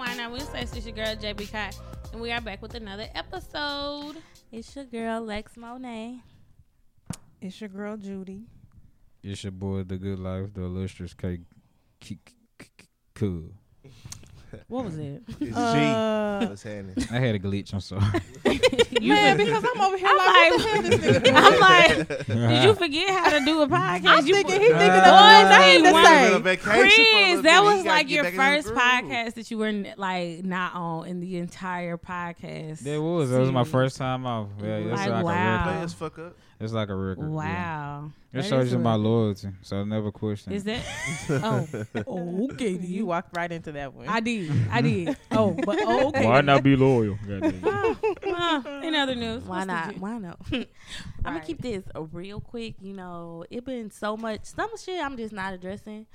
Why Not Wednesday. It's your girl, JB Kai. And we are back with another episode. It's your girl, Lex Monet. It's your girl Judy. It's your boy, The Good Life, the illustrious K. K- K- K- Cool. What was it? It's Uh, G. What's happening? I had a glitch. I'm sorry. You Man, because I'm over here I'm like, like, what the hell this nigga? I'm like, did you forget how to do a podcast? I'm you thinking for- he thinking of the they thing to want- say. On vacation for a Chris, that was like your back in his first podcast that you were like not on in the entire podcast. That was. That was my first time off. Yeah, it's Like, like, wow. a Play record. fuck up. It's like a record. Yeah. Wow. It shows you my loyalty, so I never question. Is it. that? Oh, okay. You walked right into that one. I did. I did. Oh, but oh, okay. Why not be loyal? Goddamn. Uh, in other news, Why not? Why not? I'm gonna keep this real quick. You know, it been so much some shit I'm just not addressing.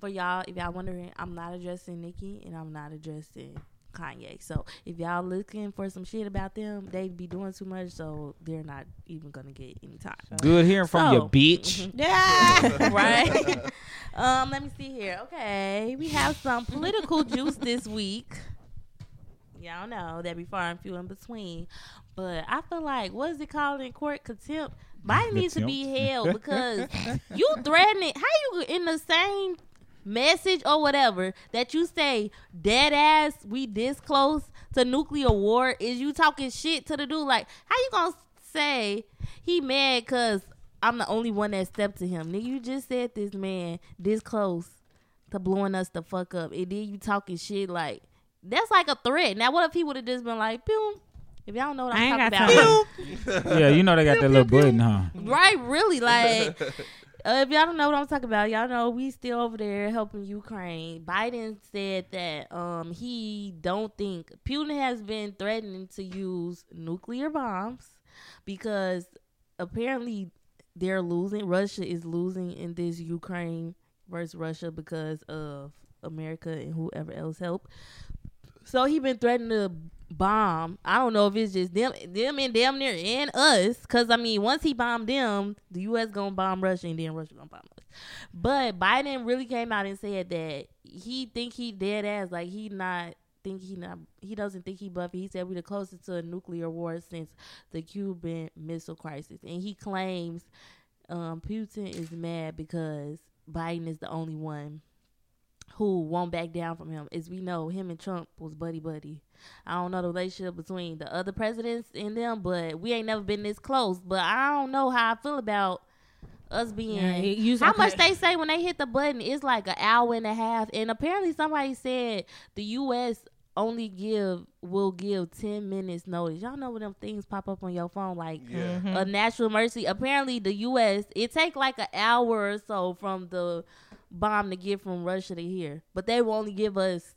For y'all, if y'all wondering, I'm not addressing Nicki and I'm not addressing Kanye. So if y'all looking for some shit about them, they be doing too much, so they're not even gonna get any time. Good hearing from you, So- bitch. Yeah, right. um, let me see here. Okay, we have some political juice this week. Y'all know that be far and few in between, but I feel like what is it called in court? Contempt? Biden needs to be held because you threatening. How you in the same message or whatever that you say dead ass we this close to nuclear war is you talking shit to the dude? Like how you gonna say he mad cause I'm the only one that stepped to him? Nigga you just said this man this close to blowing us the fuck up. And then you talking shit like that's like a threat now what if he would have just been like boom if y'all don't know what I I'm ain't talking got about yeah, you know they got that little button, huh? right really like uh, if y'all don't know what I'm talking about, y'all know we still over there helping Ukraine. Biden said that um he don't think Putin has been threatening to use nuclear bombs because apparently they're losing. Russia is losing in this Ukraine versus Russia because of America and whoever else help. So he been threatening to bomb. I don't know if it's just them, them and damn near and us. Cause I mean, once he bombed them, the U.S. gonna bomb Russia and then Russia gonna bomb us. But Biden really came out and said that he think he dead ass like he not think he not he doesn't think he Buffy. He said we the closest to a nuclear war since the Cuban Missile Crisis, and he claims um, Putin is mad because Biden is the only one who won't back down from him. As we know, him and Trump was buddy buddy. I don't know the relationship between the other presidents and them, but we ain't never been this close. But I don't know how I feel about us being. Yeah, how okay. much they say when they hit the button? It's like an hour and a half, and apparently somebody said the U.S. only give will give ten minutes notice. Y'all know when them things pop up on your phone like Yeah. Mm-hmm. a natural mercy. Apparently, the U.S. it take like an hour or so from the bomb to get from Russia to here, but they will only give us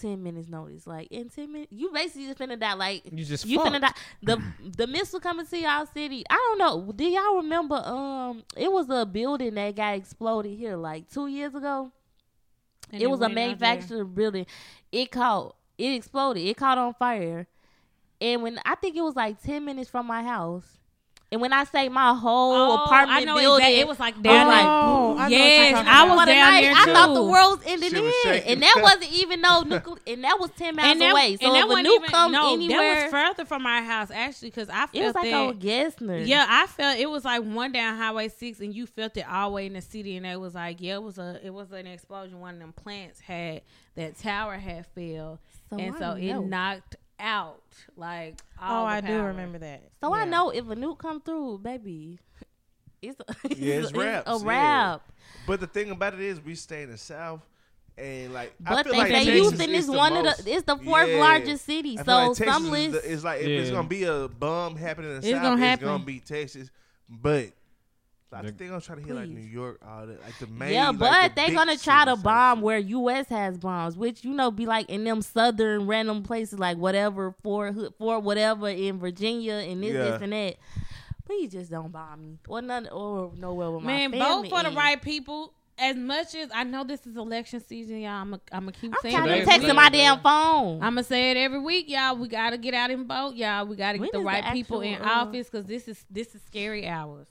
ten minutes notice. Like in ten minutes, you basically just finna die. Like You just you finna die. The the missile coming to y'all city. I don't know. Do y'all remember? Um, it was a building that got exploded here like two years ago. And it was a went manufacturing building. It caught. It exploded. It caught on fire. And when I think it was like ten minutes from my house. And when I say my whole Oh, apartment I know building, exactly. It was like down like, there. Oh, I know yes, I was down night, there I thought the world was ending was in, and that wasn't even no nuclear, and that was ten miles and that, away. So and that if a wasn't nuke even, come no, anywhere, that was further from our house actually because I felt it was like that. on Gessner. Yeah, I felt it was like one down Highway Six, and you felt it all the way in the city, and it was like, yeah, it was a, it was an explosion. One of them plants had that tower had fell, So and I so it knocked out like. Oh, all Oh, the I do remember that. So I know if a nuke come through, baby, it's a, Yeah, it's a, raps, a yeah. wrap. But the thing about it is, we stay in the South, and like I But feel they like say Texas Houston is is the one of the it's the fourth Yeah. largest city. So like Texas some is the- it's like if it's gonna be a bomb happening in the It's South, gonna it's happen. gonna be Texas. But I They- think they're gonna try to hit like New York, all that, like the main. yeah, like, but the they're gonna try to bomb where U.S. has bombs, which you know be like in them southern random places like whatever Fort Hood- Fort whatever in Virginia and this Yeah. this and that. Please just don't bomb me or none or nowhere with Man, my family. Man, vote for the right people. As much as I know this is election season, y'all, I'm gonna keep saying. I'm saying tired it. of Today- texting my damn phone. I'm gonna say it every week, y'all. We gotta get out and vote, y'all. We gotta When get the is the right people in uh, office because this is this is scary hours.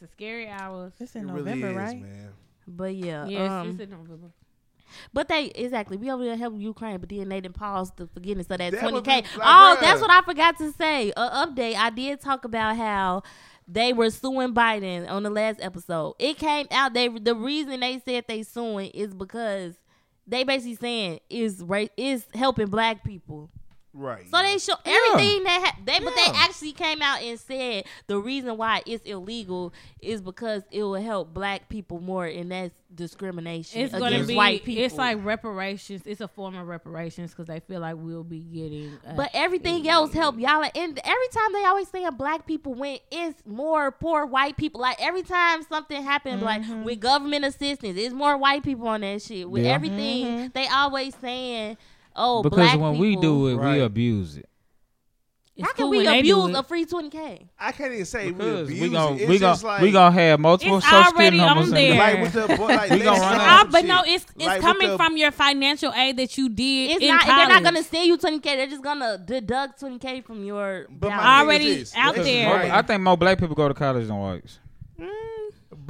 This a scary hours. It's It in really November, is, right? man. but yeah, Yes, um, it's in November. But they exactly we over there helping Ukraine, but then they didn't pause the forgiveness of that That twenty would k. like, Oh, bruh. that's what I forgot to say. A update. I did talk about how they were suing Biden on the last episode. It came out they the reason they said they suing is because they basically saying is right is helping black people. Right. So they show Yeah. everything that ha- they, but they actually came out and said the reason why it's illegal is because it will help black people more, and that's discrimination It's gonna against be. white people. It's like reparations. It's a form of reparations because they feel like we'll be getting. Uh, But everything else help y'all. And every time they always saying black people win, it's more poor white people. Like every time something happens, like with government assistance, it's more white people on that shit. With Yeah. everything, they always saying, "Oh, Because black when we do it, Right. we abuse it. it's how can cool we when they do abuse a free twenty k? I can't even say we Because abuse we it. gon' It's we gon' just like, we gonna have multiple It's social already security numbers. on there. like with the boy, like We gonna say run out. Ah, but shit. no, it's it's Like coming the- from your financial aid that you did. It's in not. They're not gonna send you twenty k. They're just gonna deduct twenty k from your. But my balance. is Already out there. More- right- I think more black people go to college than whites.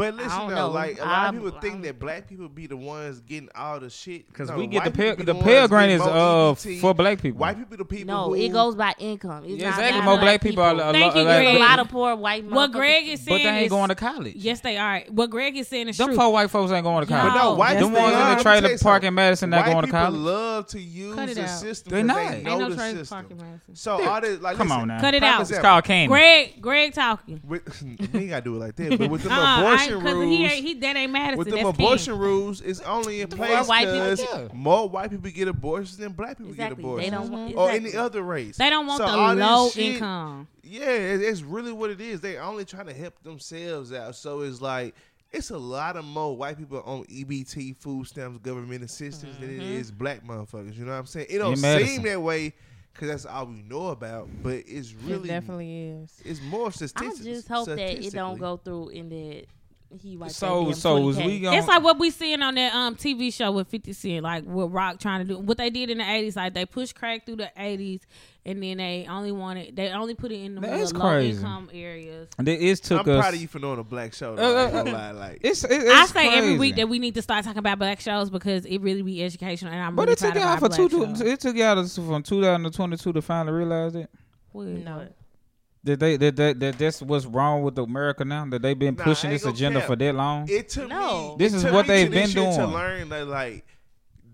But listen though, know. like a lot I'm- of people think I'm- that black people be the ones getting all the shit. Because No, we get the white pay, the ones Pell Grant is uh EBT. for black people. White people, the people. No, who, it goes by income. It's Yeah, not exactly. by More black people are a Thank lot. you, like- There's a lot of poor white. What motherfuckers. Greg is but saying they ain't is going to college. yes, they are. What Greg is saying is Them true. poor white folks ain't going to college. But no, white Them ones in love- the trailer park in. Madison not going to people college. love to use the system. They 'cause. They Ain't know Ain't no the trailer system. park in Madison. So all this, like, Come on now. Cut it out. It's called candy. Greg, Greg talking. We ain't gotta do it like that. But with them Uh, I abortion rules, he, ain't- he that ain't Madison. with them that's abortion King. rules, it's only in place because do. more white people get abortions than black people Exactly. get They abortions, don't want or exactly. any other race. They don't want So the all this low shit- income. Yeah, it- it's really what it is. They only trying to help themselves out. So it's like it's a lot of more white people on EBT, food stamps, government assistance than it mm-hmm. is black motherfuckers. You know what I'm saying? It don't In Madison. seem that way because that's all we know about. But it's really it definitely is. it's more statistics. I statistics. just hope that it don't go through in that he wiped So so damn is we going It's like what we seeing on that um TV show with Fifty Cent, like what Rock trying to do. What they did in the eighties, like they pushed crack through the eighties, and then they only wanted they only put it in the That's more low crazy. income areas. And it is took I'm us. proud of you for knowing a black show. Though, Uh, I uh, gonna uh, lie, like It's, it, it's I say every week that we need to start talking about black shows because it really be educational, and I'm But really it took proud of y'all our for black two. shows. It took y'all to- from 2022 to finally realize it. What? No. That they that, that, that that's what's wrong with America now. That they've been Nah, pushing this agenda cap. for that long. it took No. me. This is what they've been doing to learn that like.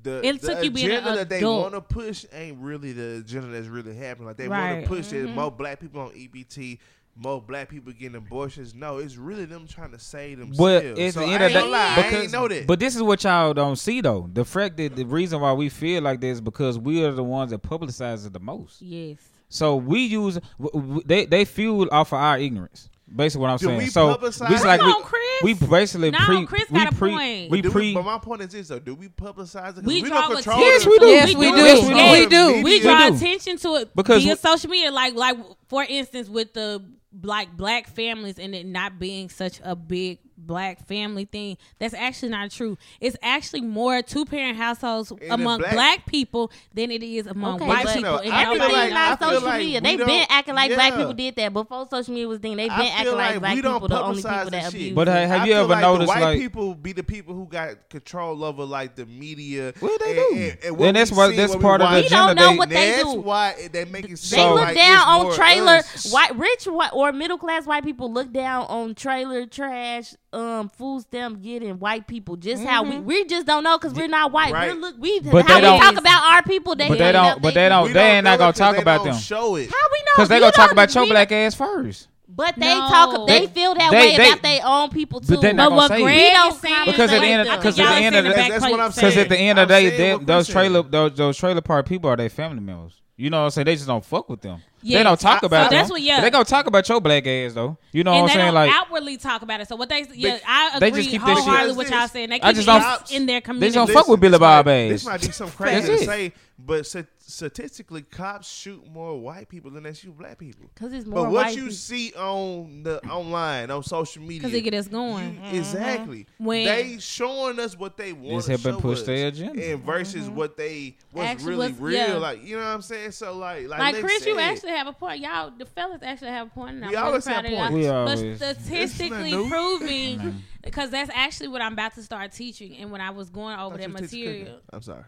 The, It the took you being an agenda that they want to push ain't really the agenda that's really happening. Like they want to push that Mhm. more black people on EBT, more black people getting abortions. No, it's really them trying to save themselves. But at so the I end ain't of the gonna lie, I because ain't know that. but this is what y'all don't see though. The fact that the reason why we feel like this is because we are the ones that publicize it the most. Yes. So we use w- w- they they fuel off of our ignorance. Basically, what I'm Do saying. we so publicize we like Come we, on, Chris. we basically No, pre Chris we got a pre point. we do pre. but my point is this though: Do we publicize it? We we draw don't control. attention Yes, we do. Yes, we do. Yes, we do. We do. We Media. draw do. attention to it Because via we- social media, like like for instance, with the like black families and it not being such a big black family thing. That's actually not true. It's actually more two parent households And among black, black- people than it is among Okay, white people. no, and I nobody like- Everything. I not social like media. we They been acting like black people did that before social media was thing. They've been acting like, like black we don't people the only people that that abuse. But it. hey, have you ever like noticed, the white like- people be the people who got control over like the media? Well, they and- do. and- and what Then that's why- that's part of the watch. We don't agenda. know They- what they That's do. why they make it They look down on trailer white rich or middle class white people look down on trailer trash um food stamp getting white people just how we we just don't know because we're not white Right. we're look we But how they we don't- talk about our people they But they don't- but they they don't- they ain't not gonna talk they about don't them. Show it. how we know Because they You gonna talk about your black ass first. but they No. talk they, They- feel that they- way they- about their own people too But they're not But what say. Greg is saying, Because at the end of- I think because at the end of the- That's what I'm said. Because at the end of the day, saying they, what those trailer those, those trailer park people are their family members. You know what I'm saying? They just don't fuck with them. Yes. They don't talk about so that's what- yeah. But They gonna talk about your black ass though. You know and what I'm saying? Like outwardly talk about it. So what they, yeah, I agree they agree just keep that shit- wholeheartedly with y'all saying. They I keep just it don't- in their community. they don't fuck with Billy this Bob ass. This might be some crazy That's to it. say, but statistically, cops shoot more white people than they shoot black people. because it's more But what white you people. see on the online on social media, because it get us going. you- mm-hmm. exactly When- they showing us what they want Just to helping show push their agenda. and versus mm-hmm. what they what's Actually, really what's- real. yeah. Like you know what I'm saying? So like like, Like Lex Chris, you said, actually have a point. Y'all, the fellas actually have a point. And I'm We really always proud have of y'all. points. We But always- statistically proving because that's actually what I'm about to start teaching. And when I was going over that you was teaching material. I'm sorry.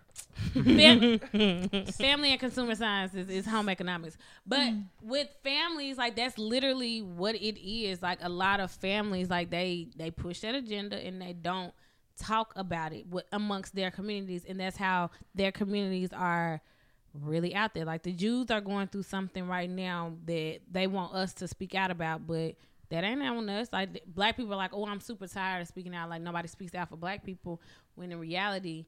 Fam- family and consumer sciences is home economics. But mm. with families, like that's literally what it is. Like a lot of families, like they they push that agenda and they don't talk about it with, amongst their communities, and that's how their communities are really out there. Like the Jews are going through something right now that they want us to speak out about, but that ain't on us. Like black people are like, oh, I'm super tired of speaking out. Like nobody speaks out for black people. When in reality,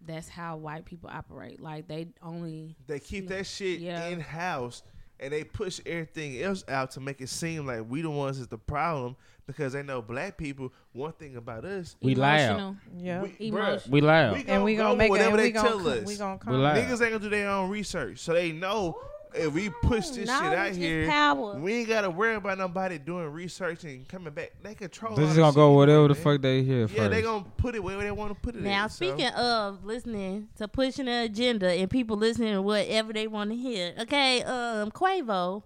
that's how white people operate. Like they only They keep that shit Yeah. in house and they push everything else out to make it seem like we the ones is the problem because they know black people. One thing about us, We loud. emotional. Yeah. we, Emotion. bruh, We loud. we and we go gonna with make whatever And they we gonna, tell co- us. we gonna We come. live. Niggas ain't gonna do their own research, so they know if we push this shit out here, power. we ain't gotta worry about nobody doing research and coming back. They control. They're all just the gonna go anyway, whatever the fuck they hear Yeah, first. they gonna put it where they want to put it. Now, at, so. speaking of listening to pushing the agenda and people listening to whatever they want to hear, okay, um, Quavo,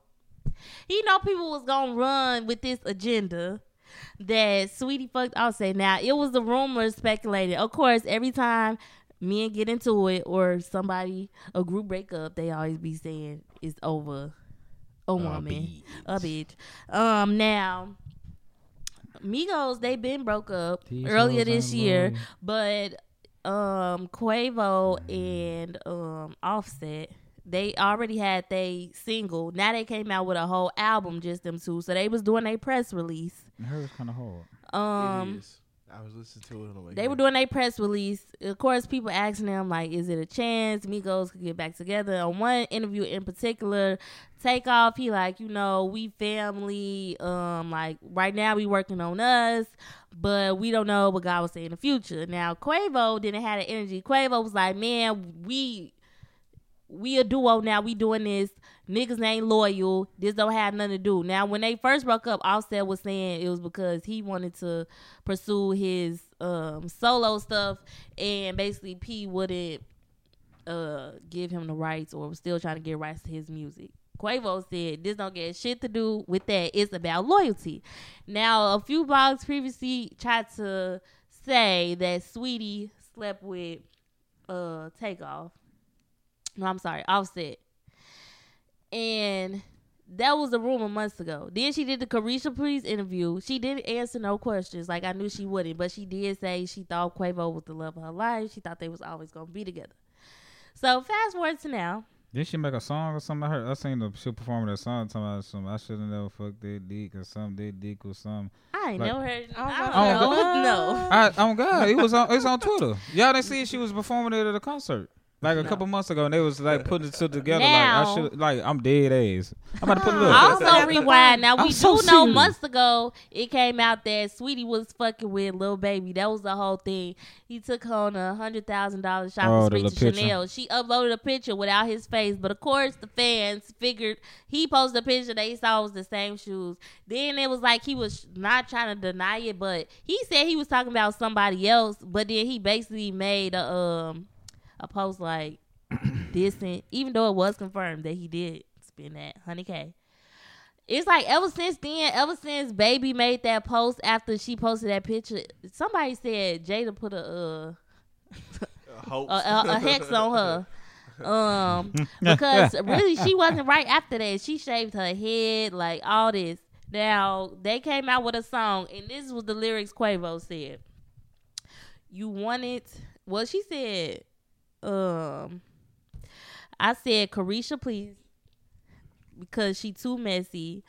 you know people was gonna run with this agenda that Saweetie fucked Offset. Now, it was the rumors speculated. Of course, every time men get into it or somebody a group break up, they always be saying it's over a woman, a bitch. Um, now. Migos, they been broke up These earlier this year, but um Quavo and um Offset they already had they single. Now they came out with a whole album, just them two. So they was doing a press release. Her was kind of hard. It Um, is. I was listening to it on the way. they here. were doing a press release. Of course, people asking them like, "Is it a chance Migos could get back together?" On one interview in particular, Takeoff, he like, you know, we family. Um, like right now we working on us, but we don't know what God will say in the future. Now Quavo didn't have the energy. Quavo was like, "Man, we." We a duo now. We doing this. Niggas ain't loyal. This don't have nothing to do. Now, when they first broke up, Offset was saying it was because he wanted to pursue his um, solo stuff, and basically P wouldn't uh, give him the rights, or was still trying to get rights to his music. Quavo said this don't get shit to do with that. It's about loyalty. Now, a few blogs previously tried to say that Saweetie slept with uh Takeoff. No, I'm sorry, Offset. And that was a rumor months ago. Then she did the Caresha Please interview. She didn't answer no questions like I knew she wouldn't, but she did say she thought Quavo was the love of her life. She thought they was always gonna be together. So fast forward to now. Did she make a song or something? I heard. I seen the she performing that song. Talking about some. I should have never fucked that dick or something. That dick or something. I ain't Like- never heard. Oh I was I don't to know. say, No. I oh god, it was on. It's on Twitter. Y'all didn't see she was performing it at a concert. Like a No. couple months ago, and they was like putting it together. Now- like I should, like I'm dead ass. I'm about to put it up. Also rewind. Now we I'm do so know serious. months ago it came out that Saweetie was fucking with Lil Baby. That was the whole thing. He took her on a hundred thousand dollars shopping Oh, the spree to little picture. Chanel. She uploaded a picture without his face, but of course the fans figured he posted a picture they saw was the same shoes. Then it was like he was not trying to deny it, but he said he was talking about somebody else. But then he basically made a um a post like dissing, even though it was confirmed that he did spend that hundred k. It's like ever since then, ever since Baby made that post after she posted that picture, somebody said Jayda put a uh, Hopes. a, a, a hex on her. Um, because really she wasn't right after that. She shaved her head, like all this. Now they came out with a song, and this was the lyrics Quavo said. You wanted, well, she said, um, I said, Caresha, please, because she too messy.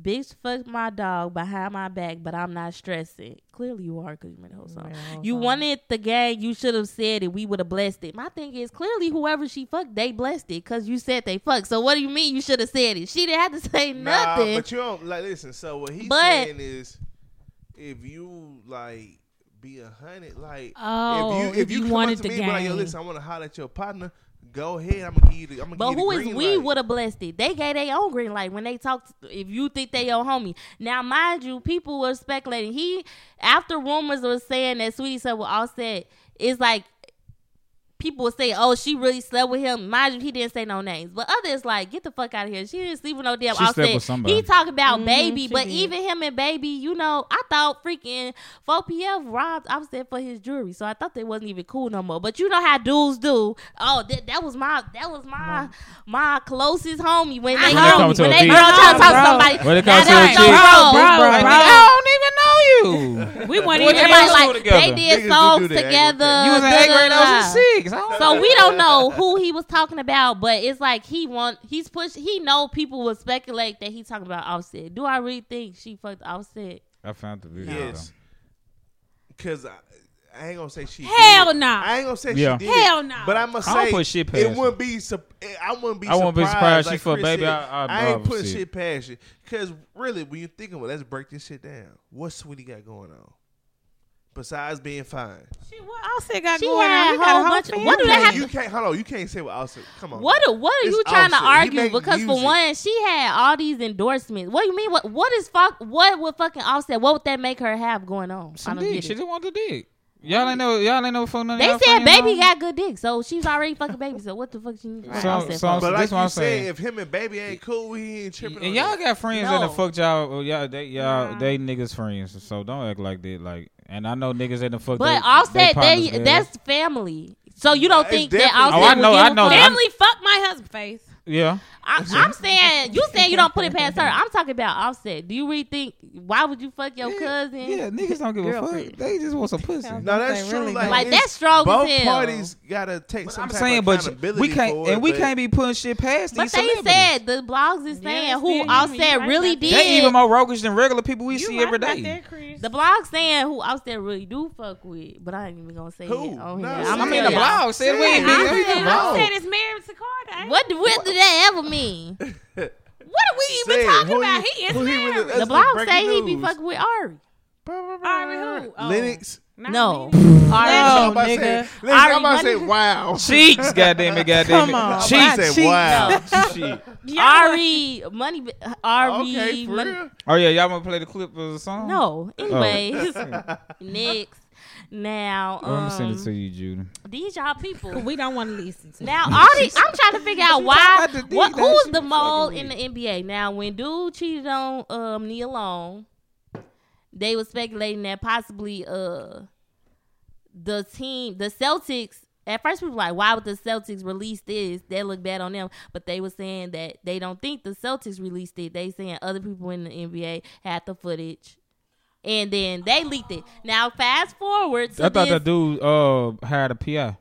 Bitch, fuck my dog behind my back, but I'm not stressing. Clearly, you are because you made the whole song. Whole You song. wanted the gang, you should have said it. We would have blessed it. My thing is, clearly, whoever she fucked, they blessed it because you said they fucked. So, what do you mean you should have said it? She didn't have to say Nah, nothing. but you don't like listen. So what he's But- saying is, if you like be a hundred, like Oh, if you if, you, come wanted to me and be like, yo, listen, I want to holler at your partner. Go ahead, I'm gonna give you. The, I'm gonna But give you who is we would have blessed it? They gave their own green light when they talked. If you think they your homie, now mind you, people were speculating. He after rumors was saying that Saweetie said well Offset it's like people would say, "Oh, she really slept with him." Mind you, he didn't say no names, but others like, "Get the fuck out of here." She didn't sleep with no damn. She slept Offset. with somebody. He talking about Mhm, baby, but did. even him and baby, you know, I thought freaking 4PF robbed Offset for his jewelry, so I thought they wasn't even cool no more. But you know how dudes do. Oh, that, that was my that was my my closest homie when they When it go come to when a they bitch. girl try to talk to somebody. When it now comes to that's a no chick. bro. Bro, bro, Like, bro. You. We weren't What even the Everybody like do together? they did Niggas songs do that, together. You was in da, eighth grade. I was in oh six. I don't So know. we don't know who he was talking about, but it's like he want he's push he know people will speculate that he talking about Offset. Do I really think she fucked Offset? I found the video. Yes. Cause I, I ain't gonna say she. Hell did. no. I ain't gonna say Yeah. she did. Hell no. But I must I don't say, put shit past it wouldn't be. sup- eh, I wouldn't be. I wouldn't be surprised she like fucked Chris baby. said. I- I- I ain't I put shit past you. Cause really, when you think about, it, let's break this shit down. What Saweetie got going on? Besides being fine, She, what Offset got She going on? a He got a whole bunch of- what do they Hey, have- you can't. Hold on, you can't say what Offset. Come on. What what are It's you trying to Offset. He argue? make Because for one, she had all these endorsements. What do you mean? What what is fuck? What would fucking Offset? What would that make her have going on? I Some don't dick. get She it. just want the dick. Y'all ain't know. Y'all ain't know fuck none They said baby got good dick, so she's already fucking baby. So what the fuck she need So- Offset so- But That's like what I'm you said, saying. if him and baby ain't cool, he ain't tripping. And y'all that. got friends No. that done fucked y'all. oh, Y'all, they, y'all, Nah. they niggas friends. So don't act like that. Like, and I know niggas that the fucked. But they, Offset, partners, they, that's family. So you don't It's think that definitely- Offset Oh, I would know, give I a know. fuck? I'm- Family fuck my husband face. yeah. I, I'm saying you saying you don't put it past her. I'm talking about Offset. Do you really think? Why would you fuck your cousin? Yeah, niggas don't give a fuck. They just want some pussy. Yeah. No, that's true. really like. Like, that's strong Both hell. parties gotta take some I'm type saying, of but we can't, for it, and we but- can't be putting shit past But these they celebrities. said the blogs is saying that's who fair. You- you Offset right really about did. They even more roguish than regular people we You see right every about day. that, Chris. The blog saying who Offset really do fuck with, but I ain't even gonna say Who? it on No, here. say I'm I it. mean, gonna the tell y'all. blog said we Say ain't it. been. I we said been blog. wrong. Offset is married to Cardi. ain't What what did that ever mean? What are we Say even it. talking Who about? he- He is who he really- married. That's the blog breaking say he be news. fucking with Ari. Ari who? Oh. Lennox. Not No, Lennox. Ari. I'm about to nigga. say, Ari I'm about to say, Money. wow. Cheeks, goddamn it, goddamn Come it. on. She said, cheap, wow. Shit. Ari money. Ari Okay, for money. real. Oh yeah, y'all want to play the clip of the song? No. Oh. Anyways, next. Now, Well, I'm gonna send it um, to you, Judy. these y'all people. We don't want to listen to. Now, all these, I'm trying to figure out why. about the What, who's the mole in the? NBA? Now, when dude cheated on um, Nia Long, they were speculating that possibly uh the team, the Celtics. At first, people were like, why would the Celtics release this? That look bad on them. But they were saying that they don't think the Celtics released it. They saying other people in the NBA had the footage. And then they leaked it. Now, fast forward to I thought this, that dude uh hired a PI.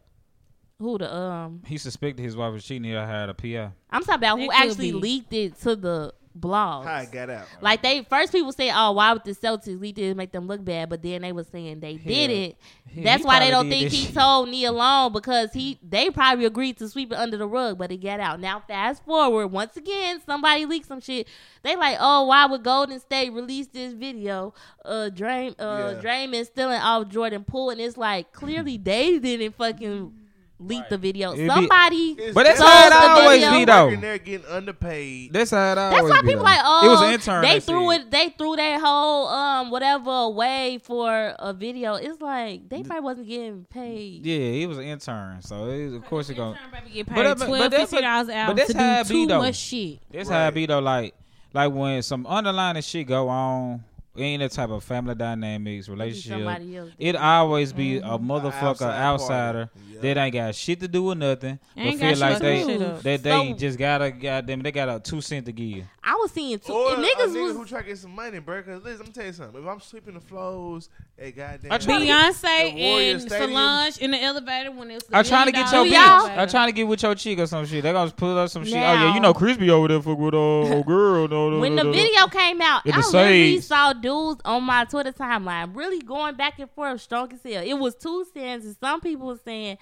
who the um He suspected his wife was cheating. He hired a PI. I'm talking about who It could actually be. leaked it to the blog. How it got out. Like they first people say, "Oh, why would the Celtics leak it to make them look bad?" But then they were saying they did it. He- That's why they don't think he this told Nia Long because he they probably agreed to sweep it under the rug, but it got out. Now fast forward once again, somebody leaked some shit. They like, oh, why would Golden State release this video? Uh, Drain, uh, Yeah. Draymond stealing off Jordan Poole, and it's like clearly they didn't fucking leak the video. It'd Somebody. It's But that's Sold how it the always video. be though. Working there getting underpaid. That's how it always That's why be, people though. like, oh, It was an intern. They threw it. They threw that whole um whatever away for a video. It's like they probably wasn't getting paid. Yeah, he was an intern, so it, of course he gonna. Get But paid that- but twelve, that's fifteen dollars an but hour that's to do it be, too though. much shit. That's how it be though. Like, like when some underlying shit go on, any type of family dynamics, relationship, it always be a Mm-hmm. motherfucker outside outsider. Yeah. that ain't got shit to do with nothing, but Ain't feel got like shit to they do. that they So- just gotta goddamn they got a two cent to give. I was seeing two Or and a niggas nigga was who try to get some money, bro. Cause listen, I'm tell you something. If I'm sweeping the floors at goddamn I try to get- Beyonce The Warrior and Stadium. Solange in the elevator when it was. I'm trying to get your Do bitch. I'm trying to get with your chick or some shit. They gonna put up some shit. Oh yeah, you know Chris over there fuck with uh, old girl. No, no, when no, the no, no. video came out, In I the literally shades. saw dudes on my Twitter timeline really going back and forth, strong as hell. It was two stands, and some people were saying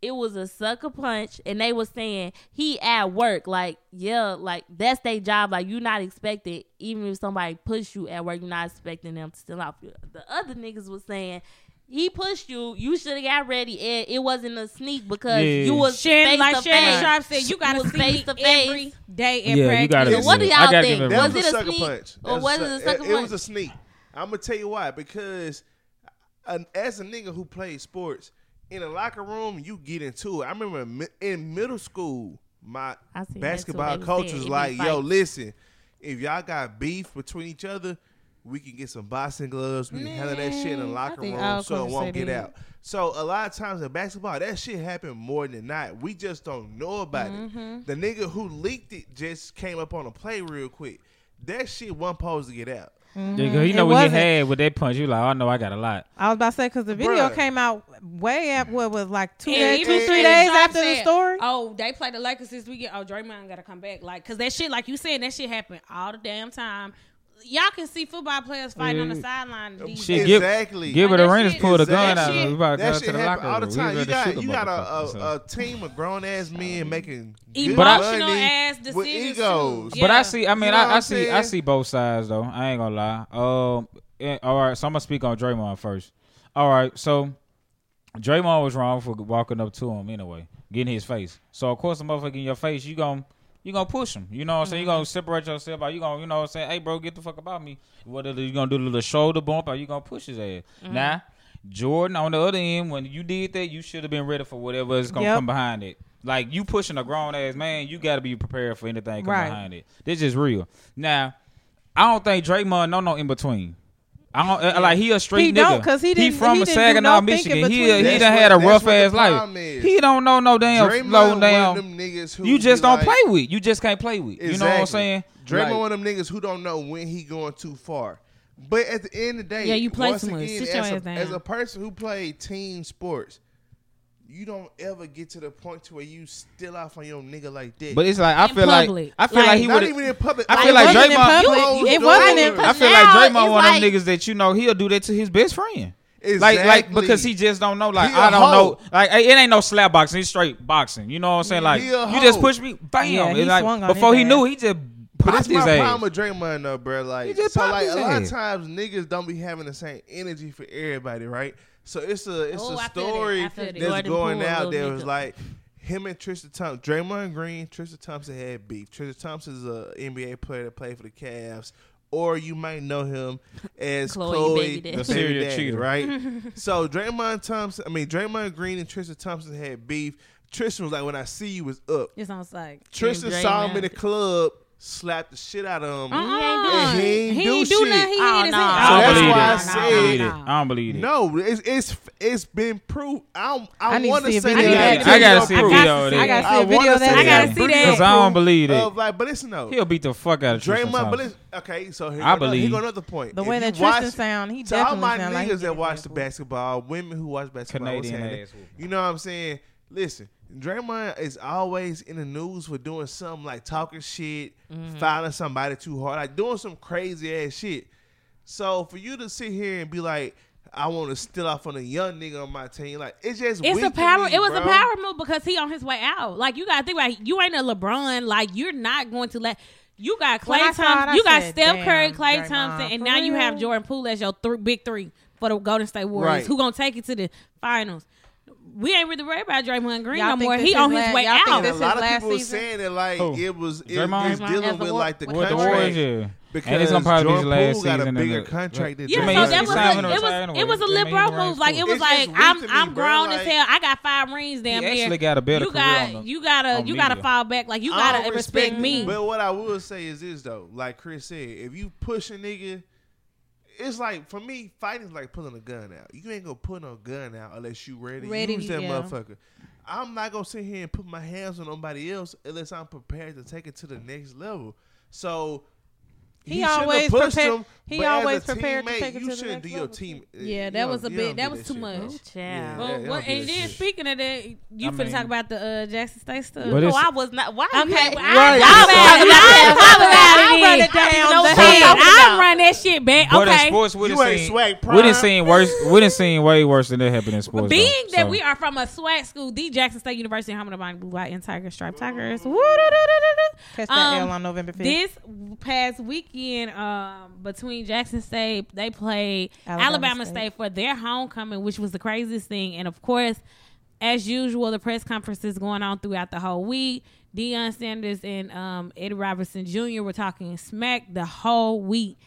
it was a sucker punch, and they were saying he at work, like yeah, like that's their job. Like you're not expected, even if somebody push you at work, you're not expecting them to steal off you. The other niggas was saying. He pushed you. You should have got ready, and it wasn't a sneak because Yeah. you was Shannon, face like to Shannon face. Sharpe said, you gotta see face me to face. every day in Yeah, you practice. gotta So see what do y'all think? it Was was, it a a sucker sneak? punch. Or That was it a su- sucker It, was a sneak. I'm gonna tell you why. Because an, as a nigga who plays sports, in a locker room, you get into it. I remember in middle school, my I seen that too. basketball coach was like, "Yo, listen, if y'all got beef between each other, we can get some boxing gloves. We can handle that shit in the locker think room all so it won't get that. out." So a lot of times in basketball, that shit happen more than not. We just don't know about Mm-hmm. it. The nigga who leaked it just came up on a play real quick. That shit wasn't supposed to get out. Yeah, 'cause you It know what he wasn't. had with that punch. You like, I know I got a lot. I was about to say because the video Bruh. came out way at what was like two And days, even two three Steve days Sharp after the story. Oh, they played the Lakers this weekend. Oh, Draymond got to come back. Like, cause that shit, like you said, that shit happened all the damn time. Y'all can see football players fighting on the sideline. these Shit, days. give, Exactly. Gilbert Like, that Arenas shit- pulled a gun out. shit- We about to That go shit to the happen locker all the room. time. You got you a got motherfucker, a, so. a, a team of grown ass men making good Emotional money ass with decisions. too. egos. Yeah. But I see. I mean, know I, I I'm see. I see both sides though. I ain't gonna lie. Um. all right. So I'm gonna speak on Draymond first. All right. So Draymond was wrong for walking up to him anyway, getting his face. So of course, the motherfucker in your face, you gon' you gonna push him. You know what I'm saying? You gonna mm-hmm. separate yourself out. You gonna you know what I'm saying? Hey, bro, get the fuck about me. Whether you gonna do the little shoulder bump or you gonna push his ass. Mm-hmm. Now, Jordan on the other end, when you did that, you should have been ready for whatever is gonna Yep. come behind it. Like you pushing a grown ass man, you got to be prepared for anything come Right. behind it. This is real. Now, I don't think Draymond no no in between. I don't uh, like he a straight He nigga. don't, 'cause he didn't- from he didn't Saginaw, no Michigan. He between he That's done what- had a rough ass life. problem is. He don't know no damn Draymond low down. them niggas who You just don't like- play with. You just can't play with. You know what I'm saying? Draymond Like- one of them niggas who don't know when he going too far. But at the end of the day, Yeah, you play once again, as, a, as a person who played team sports, you don't ever get to the point to where you still off on your nigga like that. But it's like I In feel public. like I feel like, Like- he not even in public. I Like, feel it like wasn't in Draymond. public. Closed It wasn't in I feel like Draymond it's one of like- them niggas that you know he'll do that to his best friend. Exactly. Like, like because he just don't know. Like, He a I don't hoe. know. Like, it ain't no slap boxing. It's straight boxing. You know what I'm saying? Like, you just push me, bam. Yeah, he like swung on before he ass. knew, he just But popped that's his my ass. problem with Draymond, though, bro. He Like, just so like his a lot of times niggas don't be having the same energy for everybody, right? So it's a it's Oh, a I feel that. story I that. that's Jordan going Poole, out little there was like him and Tristan Thompson, Draymond Green, Tristan Thompson had beef. Tristan Thompson is a NBA player that played for the Cavs. Or you might know him as Chloe Chloe, Baby the The serial serial cheater, cheater. right? so Draymond Thompson, I mean Draymond Green and Tristan Thompson had beef. Tristan was like, "When I see you, was up." It's on like Tristan saw him in the club, slapped the shit out of him. Uh-uh. And he ain't he do ain't do shit. nothing. He Oh, no. So I don't that's believe why I it. said- I don't believe it. I don't believe it. No, it's it's it's been proved. I don't, I, I need to want see to a say video that. of that, I gotta too. see a I got video of see I gotta see a I video of that. say I gotta that. see that. Because I don't believe it. Of like, but listen though, He'll beat the fuck out of Tristan Draymond. But Thompson. listen, okay, so here I go, another- here believe. go another point. The way that Tristan watch- sound, he to all my niggas that watch the basketball, women who watch basketball, Canadian happening? ass. You know what I'm saying? Listen, Draymond is always in the news for doing something like talking shit, Mm-hmm. fouling somebody too hard, like doing some crazy ass shit. So for you to sit here and be like, I want to steal off on a young nigga on my team, like it's just It's a power. me, it was a power move because he on his way out. Like you gotta think about it. you ain't a LeBron. Like you're not going to let. You got Klay When it, Thompson. You got said, Steph Curry, Klay Draymond, Thompson, and for now you have? Jordan Poole as your th- big three for the Golden State Warriors. Right. Who gonna take it to the finals? We ain't really worried about Draymond Green Y'all no more. He on his la- way y'all think out. And a this lot is of people were season? saying that like Who? it was it, Draymond? it's Draymond dealing with like the with With the contract because and it's gonna probably be his Jordan last Poole got a season. in bigger the- contract than Yeah, I so he's- that was a, to it was retire it anyway. was a I mean, lip he bro can run move. Like it was It's like I'm me, I'm bro. grown Like- as hell. I got five rings damn He near. actually got a better you career got on the- you gotta on you gotta media. fall back. Like you gotta don't respect me. But what I will say is this though, like Chris said, if you push a nigga, it's like for me, fighting is like pulling a gun out. You ain't gonna pull no gun out unless you ready. Ready, Use that yeah. motherfucker. I'm not gonna sit here and put my hands on nobody else unless I'm prepared to take it to the next level. So He shouldn't have always pushed prepared- him, he but as a always prepared to take it you to the shouldn't next do your level, team. Yeah, that was a bit- that was too shit, much. bro. Yeah. Well, they what, and that then shit. speaking of that, you I finna mean- talk about the uh, Jackson State stuff. No, I was not. Why? Okay, you had- well, Right. I, I, I, I, I run it down. No the shit. Shit, hell. I run that shit back. But in Okay. sports, we You done ain't seen, swag we done prime. seen worse. We done seen way worse than that happen in sports. Being though. that So- we are from a swag school, the Jackson State University, home of the Bonnie Blue White and Tiger Stripe Tigers. Catch that Um, L on November 5th. This past weekend, um, between Jackson State, they played Alabama Alabama, State. State. for their homecoming, which was the craziest thing. And of course, as usual, the press conferences going on throughout the whole week. Deion Sanders and um, Eddie Robinson Jr. were talking smack the whole week.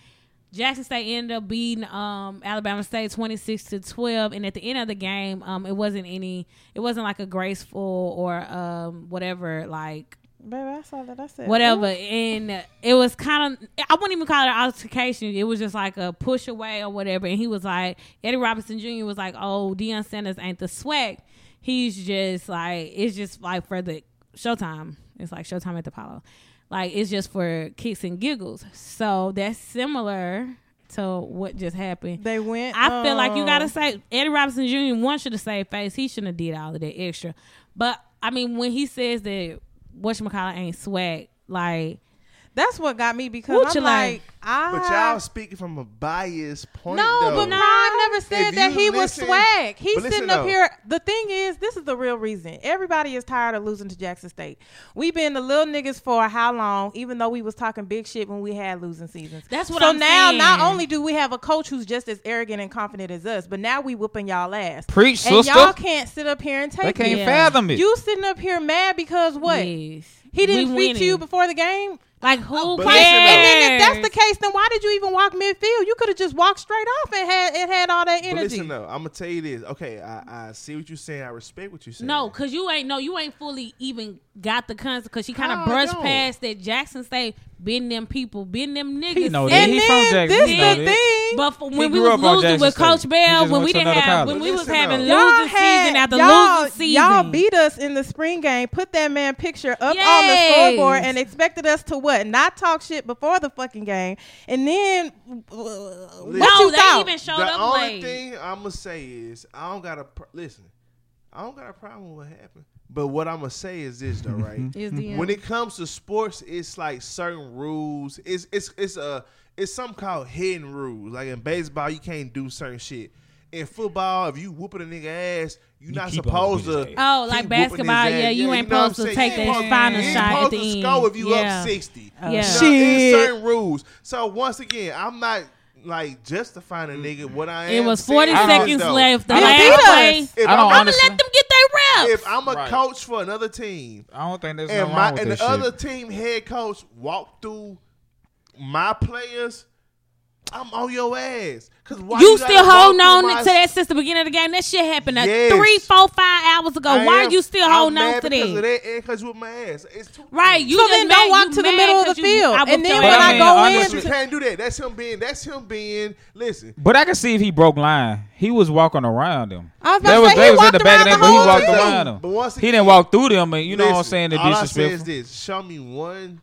Jackson State ended up beating um, Alabama State twenty six to twelve, and at the end of the game, um, it wasn't any, it wasn't like a graceful or um, whatever like Baby, I saw that. I said whatever. And it was kind of, I wouldn't even call it an altercation. It was just like a push away or whatever. And he was like, Eddie Robinson Jr. was like, oh, Deion Sanders ain't the swag. He's just like, it's just like for the Showtime. It's like Showtime at the Apollo. Like, it's just for kicks and giggles. So that's similar to what just happened. They went. I feel like you um, gotta say Eddie Robinson Jr. one should have saved face. He shouldn't have did all of that extra. But I mean, when he says that whatchamacallit ain't swag, like That's what got me because What I'm like? like, I. But y'all speaking from a biased point. No, though. but Prime never said If that you he was swag. He's sitting up though. here. The thing is, this is the real reason. Everybody is tired of losing to Jackson State. We've been the little niggas for how long? Even though we was talking big shit when we had losing seasons. That's what so I'm saying. So now, not only do we have a coach who's just as arrogant and confident as us, but now we whooping y'all ass. Preach, and sister. y'all can't sit up here and take. They can't it. Fathom it. You sitting up here mad because what? yes. He didn't We speak to you before the game. Like who oh, But cares? And then if that's the case, then why did you even walk midfield? You could have just walked straight off and had it had all that energy. But energy. listen though, I'm gonna tell you this. Okay, I, I see what you're saying. I respect what you're saying. No, cause you ain't no, you ain't fully even got the concept. Cause she kind of brushed past that Jackson State been them people, been them niggas. He know that. and He then from Jackson. this He the know that. thing. But for, when we was losing with State. Coach Bell, when we didn't have, college. when we was having losing y'all season had after y'all, losing season. y'all beat us in the spring game, put that man picture up on the scoreboard, and expected us to what? Not talk shit before the fucking game, and then uh, what No, you they thought? even showed the up only late. thing I'm gonna say is I don't got a pr- listen. I don't got a problem with what happened. But what I'm gonna say is this though, right? When it comes to sports, it's like certain rules. It's it's it's a it's something called hidden rules. Like in baseball, you can't do certain shit. In football, if you whooping a nigga ass, you're You not oh, supposed to. Oh, like basketball, yeah, you ain't know supposed to take You that ain't supposed- final you ain't shot at supposed the to end. score if you Yeah. up sixty. Yeah. You Shit. it's certain rules. So once again, I'm not like justifying a nigga. What I am It was 40 is, seconds though, left. The last play. If I don't I'm, I'm gonna let them get if I'm a Right. coach for another team, I don't think there's and nothing my wrong with and the that other team head coach walk through my players, I'm on your ass. Cause why you gotta still holding on my- to that since the beginning of the game. That shit happened uh, Yes. three, four, five hours ago. I Why am- are you still holding on to because of that? that and because with my ass. It's too Right, you So just then mad, don't walk to the middle of the you- field. I And then when I ass. mean, go in, honestly- You can't do that. That's him being. That's him being. Listen. But I can see if he broke line, he was walking around them. I was about That to was say, they he was at the back of around that, the but he walked field. around them. But once He didn't walk through them, and you know what I'm saying, the all I say is this: Show me one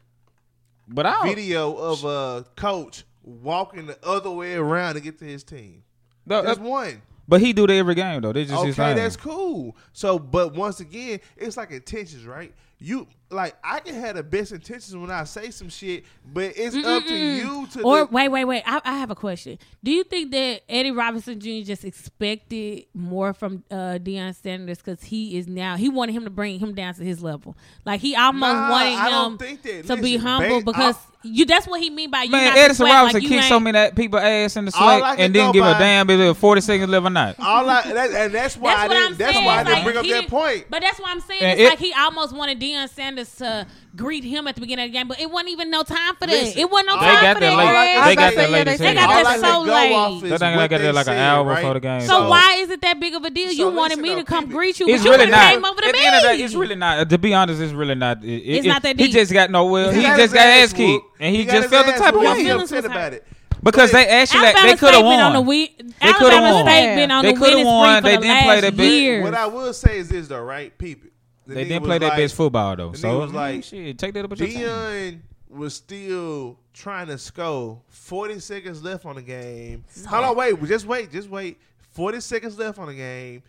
But I video of a coach walking the other way around to get to his team. No, uh, one. but he do that every game though. They just Okay, that's cool. So, but once again, it's like intentions, right? You like I can have the best intentions when I say some shit, but it's up to you to. Or the, wait, wait, wait. I, I have a question. Do you think that Eddie Robinson Jr. just expected more from uh, Deion Sanders because he is now he wanted him to bring him down to his level? Like he almost Nah, wanted I don't him think that. to be humble ba- because I- you. That's what he mean by you. Man, not Edison swag, Robinson like kicked so many people ass in the All slack and didn't go give a damn if it was 40 seconds left or not. all I that, and that's why That's I didn't. That's saying. why I didn't bring up that point. But that's what I'm saying. And it's it- like he almost wanted Deion Sanders to greet him at the beginning of the game, but it wasn't even no time for that. Listen, it wasn't no They time got for that that. late. Greg. They I got about to that say, late as they hell. got that all I so can go late. off is That thing what got they there like an said, hour right? before the game. So, So- why is it that big of a deal? So you wanted listen me though, to come peep it. greet you, It's but you really would've not. came over to At me. the end of the day, it's really not. To be honest, it's really not. It, it- It's not that He deep. just got no will. He, got just got ass whooped. kicked, and he, got just his felt the ass type of whooped. He way feelings upset was about it. because they actually Alabama they could State have been on the won. we- They coulda Alabama won. State been on They the coulda winning won. streak for They the didn't play last that big- years. What I will say is this though, right? Peep it. The They didn't play that like- best football though. So nigga was like, shit, take that up with. Deion was still trying to score. Forty seconds left on the game. Hold on, wait, just wait, just wait. Forty seconds left on the game.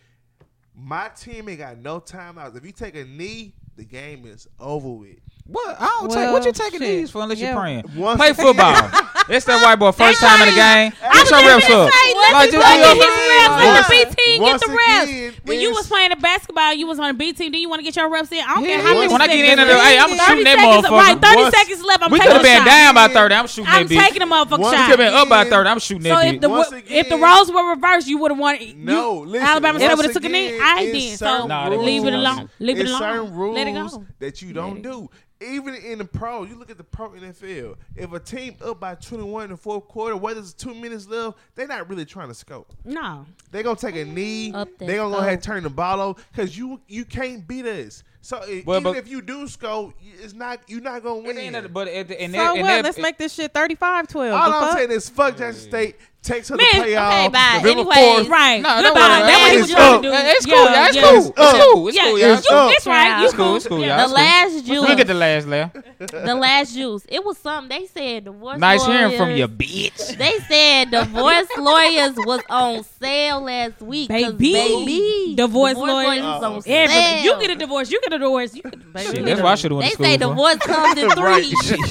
My team ain't got no timeouts. If you take a knee, the game is over with. What? I don't take. What you taking shit. these for unless Yeah. you're praying? Once Play football. it's that white boy first time in the game. I Get was your just reps gonna up. say, let Like, me just go get your- reps. Let the B team get the reps. again, When you was playing the basketball, you was on the B team. Do you want to get your reps in? I don't care how many when I get in into the- hey. I'm shooting that seconds, motherfucker. Right, 30 Once- seconds left. I'm We taking could have been down by thirty. I'm shooting I'm that bitch. taking a motherfucking Once We shot. could have been up by thirty. I'm shooting So that if bitch. the Once if the roles were reversed, you would have wanted. You, No, listen. Alabama State once would have took a knee. I didn't. So certain Nah, they leave it alone. Leave it it's alone. certain rules Let it go. that you don't do. Even in the pro, you look at the pro NFL. If a team up by 21 in the fourth quarter, whether it's two minutes left, they're not really trying to scope. No. They're gonna take a knee. They're gonna go ahead and turn the ball over because you you can't beat us. So i- Well, even but- if you do scope, it's not you're not gonna At win. the end of the- But at the, and So that, and what? that, Let's make this shit 35-12. All I'm fuck? saying is fuck Jackson State. Takes her Man, to okay, playoff. bye. November Anyways. 4th. Right. No, that Goodbye. wasn't- That's what he was trying to do. It's Yeah, cool. Yeah, it's cool. It's cool. It's cool. yeah, it's up. It's right. You It's cool. cool. It's cool. The It's cool. last juice. Look at the last laugh. the last juice. It was something they said divorce. Nice hearing from lawyers- you, bitch. They said divorce lawyers was on sale last week. 'cause Baby. baby, Divorce lawyers. was on Everybody. sale. You get a divorce. You get a divorce. You get a Shit, that's why I should have They went to school. say for. divorce comes in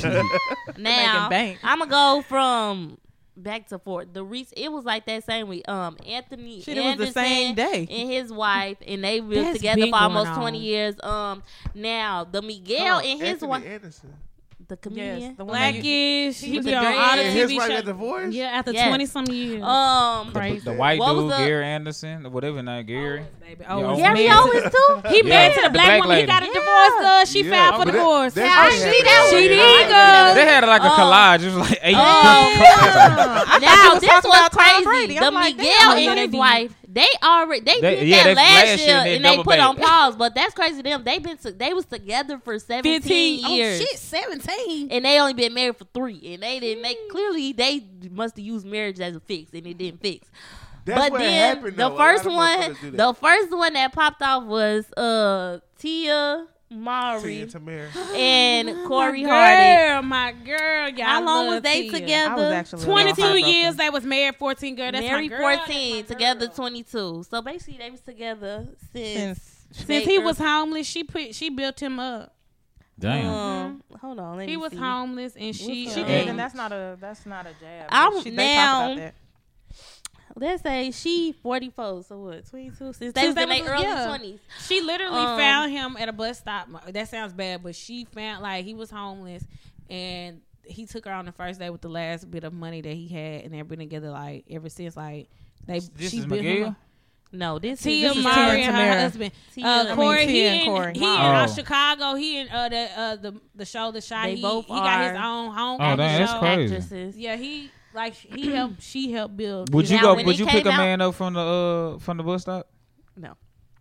three. now I'm gonna go from back to forth. The re- it was like that same week. Um, Anthony Shit, it was the Anderson same day. and his wife, and they lived That's together been for almost going on. twenty years. Um, now the Miguel Oh, and his Anthony wife, Anderson. The comedian. Yes, the one Blackish. He was be a on all the TV his wife shows. got divorced. Yeah, after Yes. twenty some years. Um, Crazy. The white What dude, the- Gary Anderson, whatever his name, Gary. baby. Yeah, Oh, Owens. Gary. Owens too. He Yeah. married to the The black black woman. He got a Yeah. divorce. Uh, she Yeah, filed for but that- divorce. that's Yeah, she happened. that She did I. They had like a Um, collage. It was like eight. I now was this was crazy. The Miguel and his wife, they already they, They- did yeah, that last last year, year and they and they double put on pause. But that's crazy. to Them they been to, they was together for seventeen 15 years. Oh shit, seventeen. And they only been married for three, and they didn't make clearly they must have used marriage as a fix, and it didn't fix. That's but then happened, the first one, motherfuckers do that. the first one that popped off was uh Tia Mowry Tia and Corey my Hardy. girl, my girl. Y'all How long was they Tia. together? I was actually Twenty-two heartbroken. years. They was married. Fourteen. Girl, that's Married my girl. 14, That's my together 22. So basically, they was together since. Since Since he early- was homeless, she put she built him up. Damn. Um, hold on, let He me was see. homeless, and she What's she her did, and that's not a that's not a jab. I'm- she, they now- talk about that. Let's say she 44, so what, 22? Since they Since was in their early yeah. 20s. She literally Um, found him at a bus stop. That sounds bad, but she found like he was homeless, and he took her on the first day with the last bit of money that he had, and they've been together like ever since. Like they, This she is built him Miguel. up. No, this Tia is this is Mowry Tia and her husband. Tia- Uh, I mean, Corey, Tia he and in, Corey. he in Oh. uh, Chicago. He in uh, the uh, the the show the shot. They he, both he got his own home. Oh, dang, that's crazy. actresses. Yeah, he like he helped. She helped build. Would you Now, go? when Would it you pick a came out- man up from the uh from the bus stop? No.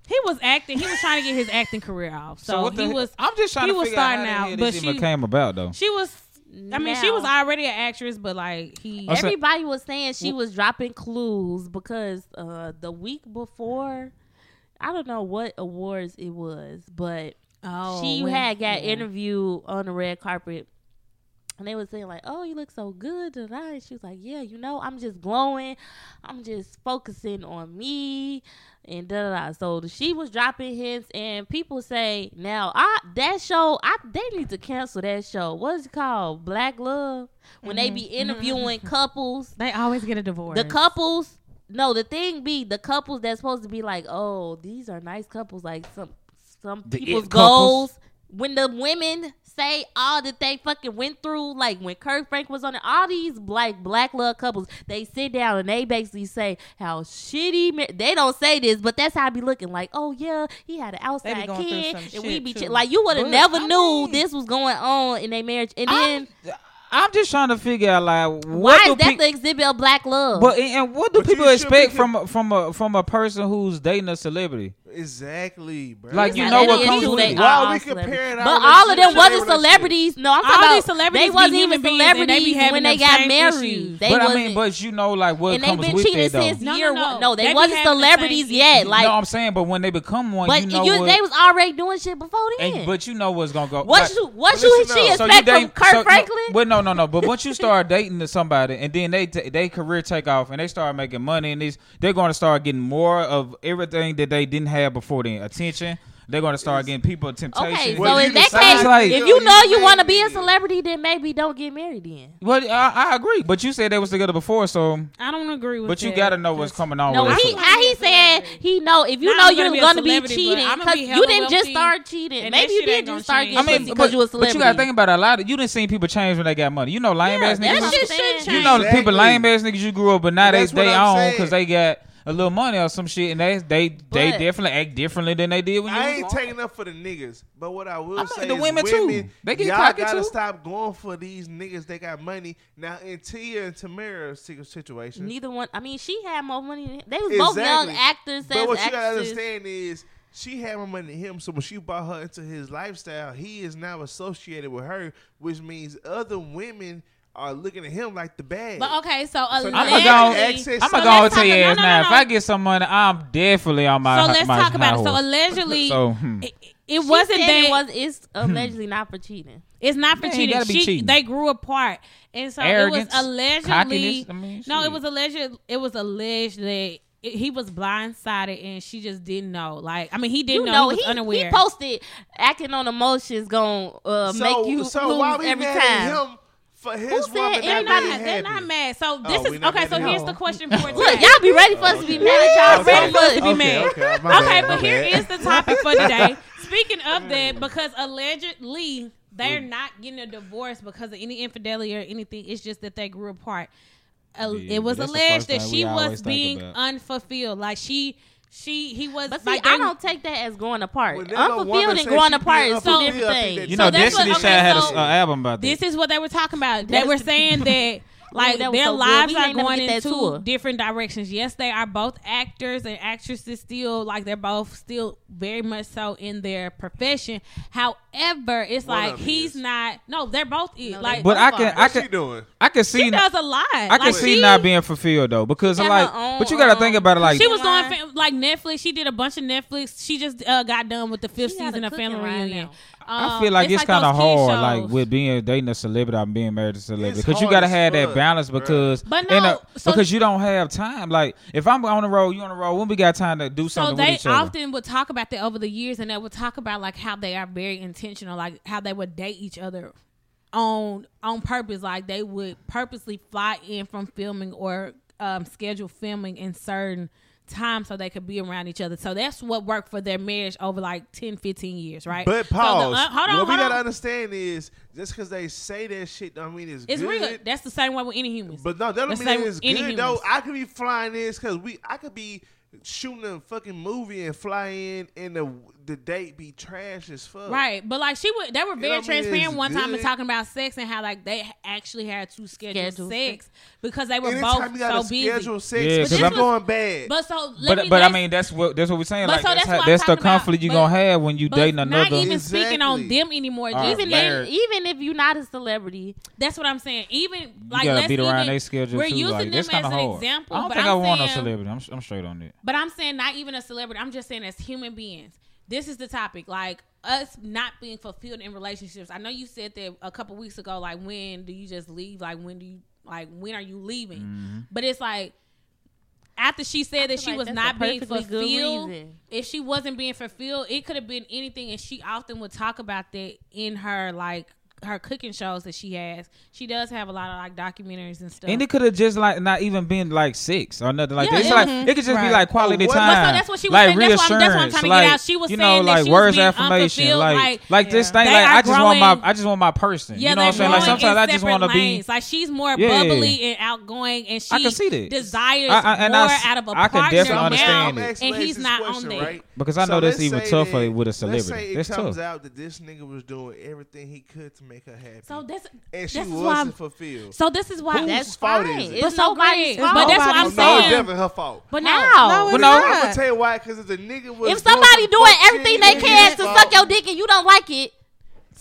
He was acting. He was trying to get his acting career off. So, what the he he- was. I'm just trying he to was figure out starting how the out, hell but this even she- came about though. She was. I mean, she was already an actress, but like he. I said- Everybody was saying she was dropping clues because uh, the week before, I don't know what awards it was, but oh, she when- had got yeah. interviewed on the red carpet. And they was saying like, "Oh, you look so good tonight." She was like, "Yeah, you know, I'm just glowing. I'm just focusing on me." And da da da. So she was dropping hints, and people say now, I that show, I they need to cancel that show. What's it called? Black Love. When they mm-hmm. be mm-hmm. interviewing couples, They always get a divorce. the couples. No, the thing be the couples that's supposed to be like, oh, these are nice couples. Like some some The people's it couples. goals. When the women say all that they fucking went through, like when Kirk Frank was on it, all these black black love couples, they sit down and they basically say how shitty. Ma- they don't say this, but that's how I be looking. Like, oh yeah, he had an outside kid, and we be ch- like, you would have never I knew mean- this was going on in their marriage, and then. I'm, I'm just trying to figure out like why what is do that peop- the exhibit of black love? But and and what do But people expect from a, from a from a person who's dating a celebrity? Exactly, bro. Like, you Yeah, know what comes with They it. Why are we comparing But all all of them wasn't with that shit? celebrities. No, I'm All talking these about celebrities they be wasn't even beings and they be celebrities having when they them got married. They but I wasn't, mean, but you know, like what and they comes been with cheating it though. since No, no, year no. one. No, they, They wasn't having the celebrities yet. Like, no, I'm saying, but when they become one, but you know you, what. they was already doing shit before then. and, but you know what's gonna go. what like- you what you she. So expect you from date- Kurt no, Franklin? but no, no, no. But once you start dating to somebody, and then they t- they career take off, and they start making money, and these they're going to start getting more of everything that they didn't have before then: attention, they're going to start getting people temptation. Okay, so you in that can case, like- if you know you You want to be a celebrity, then maybe don't get married then. Well, I, I agree, but you said they was together before, so I don't agree with but you got to know what's coming on. No, with he how he said he know if you Not know I'm gonna you're gonna be cheating because be you didn't just start cheating. Maybe you did ain't just gonna start getting I pussy mean, because but, you a but you got to think about it. A lot of you didn't see people change when they got money. You know, lame Yeah, ass that niggas. shit should should You know, Exactly. people lame ass niggas you grew up, but now they That's they own because they got a little money or some shit, and they they they definitely act differently than they did when you. I ain't taking up for the niggas, but what I will I'm say the is women, too. They get y'all cocky, gotta too. stop going for these niggas. They got money now. In Tia and Tamara's situation, Neither one. I mean, she had more money. Than him. They was both young actors. But as what you gotta understand is she had more money than him. So when she brought her into his lifestyle, he is now associated with her, which means other women are looking at him like the bad. But okay, so So I'm allegedly, gonna go. Access- I'm So gonna go tell talk- your no, no, now. no, If. I get some money, I'm definitely on my. Own. So let's my talk about high it. So allegedly, So, hmm. it, it wasn't that it was. It's allegedly not for cheating. It's not for Man, cheating. She, cheating. They grew apart, and so Arrogance, it was allegedly. I mean, no, it was alleged. It was alleged that he was blindsided, and she just didn't know. Like, I mean, he didn't You know, know, he was he, unaware. he posted acting on emotions gonna uh, so, make you so lose why we every mad time. At him for his Who said woman they're not not. They're not mad. So this Oh, we is not okay. So at here's the question for today. Look, today. y'all be ready for us to be mad at y'all. Y'all ready for us to be Okay, mad. okay, my Okay, bad, my but here bad. is the topic for today. Speaking of that, because allegedly they're not getting a divorce because of any infidelity or anything. It's just that they grew apart. Uh, Yeah, it was but that's the alleged first that thing she we always was think being about. unfulfilled. Like she, she, he was. But see, like I don't take that as growing apart. When that little Unfulfilled woman and say growing apart is two unfulfilled, different I things. you So know, that's what- Destiny okay, Child had an album about that. This is what they were talking about. They That's were saying that like that their so lives are going get that into tour. different directions. Yes, they are both actors and actresses still like they're both still very much so in their profession. However, it's One like he's is. not no, they're both is. No, like but I can, are. I What's she can, doing? I can see, she does a lot. I can like, see she, not being fulfilled though, because Have like, own, but you got to um, think about it like, she was Line. doing like Netflix. She did a bunch of Netflix. She just uh, got done with the fifth She got season of Family Reunion. now. I Um, feel like it's, kind of those kid hard, like with being dating a celebrity or being married to a celebrity, because you got to have that balance. Because, But no, a- so- because you don't have time. Like if I'm on the road, you on the road. When we got time to do something, So they with each other. often would talk about that over the years, and they would talk about like how they are very intentional, like how they would date each other on on purpose, like they would purposely fly in from filming or um, schedule filming in certain times so they could be around each other. So that's what worked for their marriage over like 10, 15 years, right? But So the- pause. uh, hold on, what we hold gotta understand is just because they say that shit don't mean it's, It's good. real. That's the same way with any humans. But no, that don't The mean it's good though. I could be flying this because we. I could be shooting a fucking movie and fly in, and the the date be trash as fuck. Right, but like she would, they were very don't mean transparent it's one time and talking about sex and how like they actually had to schedule, Schedule sex because they were Anytime both you gotta so busy. schedule sex, Yeah, yeah, 'cause shit I'm- going bad. But so, let But me, but I mean that's what that's what we're saying. But Like so that's, that's how, what I'm that's the talking about. conflict you But- gonna have when you but dating not another. even speaking on them anymore. All right, Even let- if, even if you're not a celebrity, that's what I'm saying. Even like you like gotta let's beat around even, their schedule we're too. using Like them that's as kind an of hard. example. I don't think I'm want a celebrity. I'm I'm straight on it. But I'm saying not even a celebrity. I'm just saying as human beings. This is the topic. Like us not being fulfilled in relationships. I know you said that a couple weeks ago. Like when do you just leave? Like when do you like when are you leaving? Mm-hmm. But it's like after she said that she like was not being fulfilled. If she wasn't being fulfilled, it could have been anything. And she often would talk about that in her like her cooking shows that she has. She does have a lot of like documentaries and stuff. And it could have just like not even been like sex or nothing like Yeah, that. It's yeah. like mm-hmm. it could just Right. be like quality What- time. So that's what she was like saying. That's what I'm- that's what I'm trying to get out. She was you saying know, that like she was being affirmation, unfulfilled, like like, like this thing. They Like I just want my I just want my person. Yeah, you know they're what I'm saying? Like sometimes in I just want to be. lanes. like she's more Yeah. bubbly and outgoing, and she I can see that. desires I- I- and more I s- out of a I partner now, understand I'm it. asking and he's not on there. Because I know So that's even tougher with a celebrity. it That's comes out that this nigga was doing everything he could to make her happy. So this, and she this is why. I'm- wasn't fulfilled. So this is why. Whose that's fault fine. is it? It's But nobody's fault. but that's what I'm no, saying. it's definitely her fault. But How? no, No, no, I'm gonna tell you why. Because if the nigga was if somebody some doing everything they can to fault. suck your dick and you don't like it,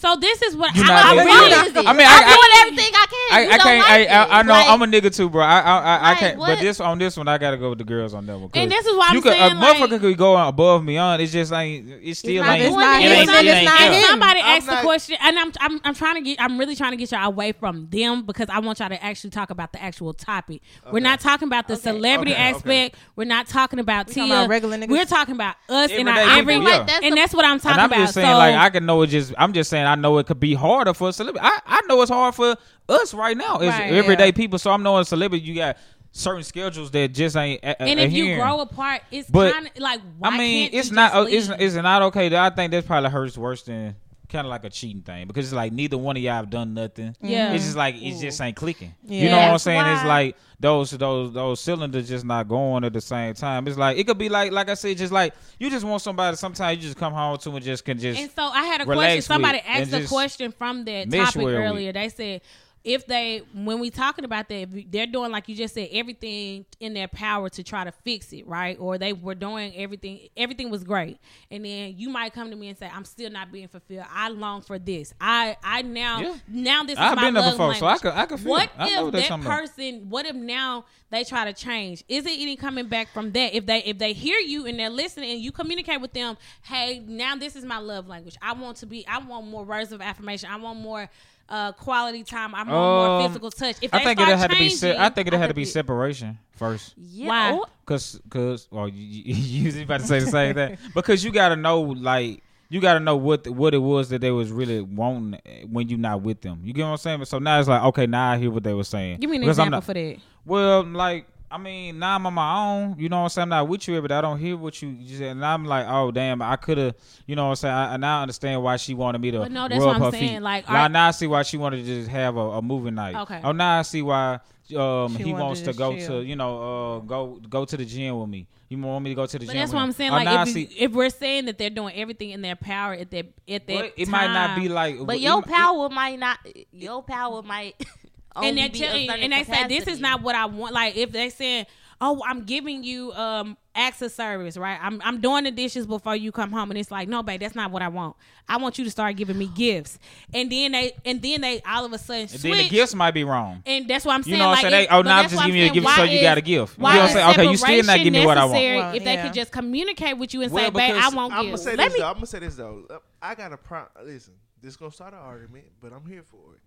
So this is what I, not I into really. it? What is it? I mean, I- I'm I- doing everything I can. I, I can't. like I. I, I know Like, I'm a nigga too, bro. I I, I, I Like, can't. what? But this on this one, I gotta go with the girls on that one. And this is why I'm you could, saying, a like- motherfucker could go above me on. It's just like It still not ain't. doing not it. him. it ain't- It's not him. Somebody asked the question, and I'm, I'm I'm trying to get I'm really trying to get y'all away from them because I want y'all to actually talk about the actual topic. We're not talking about the celebrity Okay, okay. aspect. We're not talking about We Tia. talking about regular niggas. We're talking about us and our people, every. feel yeah. like that's and that's what I'm talking And I'm about. just saying, like, I can know it. Just, I'm just saying, I know it could be harder for a celebrity. I, I know it's hard for us right now. It's Right. everyday Yeah. people. So I'm knowing celebrity. You got certain schedules that just ain't. A, and if you grow apart, it's kind of like I mean, it's not. uh, It's it's not okay. I think that probably hurts worse than kind of like a cheating thing because it's like neither one of y'all have done nothing. Yeah. It's just like it just ain't clicking. Yeah. You Yeah. know what I'm That's saying? It's like those those those cylinders just not going at the same time. It's like it could be like like I said, just like you just want somebody. Sometimes you just come home to and just can just. And so I had a question. Somebody asked a question from that topic well with. earlier. They said if they when we talking about that, if they're doing like you just said, everything in their power to try to fix it, right? Or they were doing everything. Everything was great, and then you might come to me and say, "I'm still not being fulfilled. I long for this. I I now Yeah. now this is I've my been there love before, so I could- I could feel What it. I know if that person? What if now they try to change? Is it any coming back from that? If they if they hear you and they're listening and you communicate with them, hey, now this is my love language. I want to be. I want more words of affirmation. I want more. Uh, quality time. I want more Um, physical touch. If I they think start it had to be. Se- I think it had to be it- separation first. Yeah. Why? oh, Cause, cause, well, you, you, you about to say the same thing. Because you gotta know, like, you gotta know what what it was that they was really wanting when you not with them. You get what I'm saying? So now it's like, okay, now I hear what they were saying. Give me an Because example not- for that. Well, like, I mean, now I'm on my own. You know what I'm saying? I'm not with you, but I don't hear what you, you said. And I'm like, oh damn, I could have. You know what I'm saying? I, I now understand why she wanted me to But no, that's rub what I'm her saying. feet. Like, now, are- now I see why she wanted to just have a, a movie night. Okay. Oh, now I see why. Um, She he wanted wants to to just go chill. to you know uh go go to the gym with me. You want me to go to the But gym? that's with what. I'm saying. Oh, Like, now I if, see- if we're saying that they're doing everything in their power at that at that But it might not be like. But it- your it- power might not. Your power might. and only they be tell a you, certain and they say this is not what I want. Like if they said, "Oh, I'm giving you um acts of service, right? I'm I'm doing the dishes before you come home," and it's like, "No, babe, that's not what I want. I want you to start giving me gifts." And then they and then they all of a sudden And switch. then the gifts might be wrong. and that's what I'm saying. You know what like, I'm saying? if- They- oh, now I'm just what giving you a gift, so you got a gift. You know what I'm saying? Okay, you still not giving me what I want. Well, if they could just communicate with you and Well, say, "Babe, I because want I'm gonna say Let this me. though. I'm gonna say this though. I got a problem. Listen, this gonna start an argument, but I'm here for it.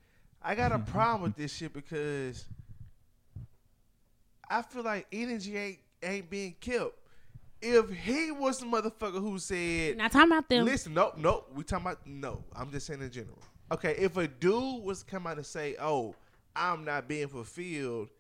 I got a problem with this shit because I feel like energy ain't ain't being kept. If he was the motherfucker who said, Not talking about them. "Listen, no, no, we talking about no," I'm just saying in general. Okay, if a dude was come out and say, "Oh, I'm not being fulfilled,"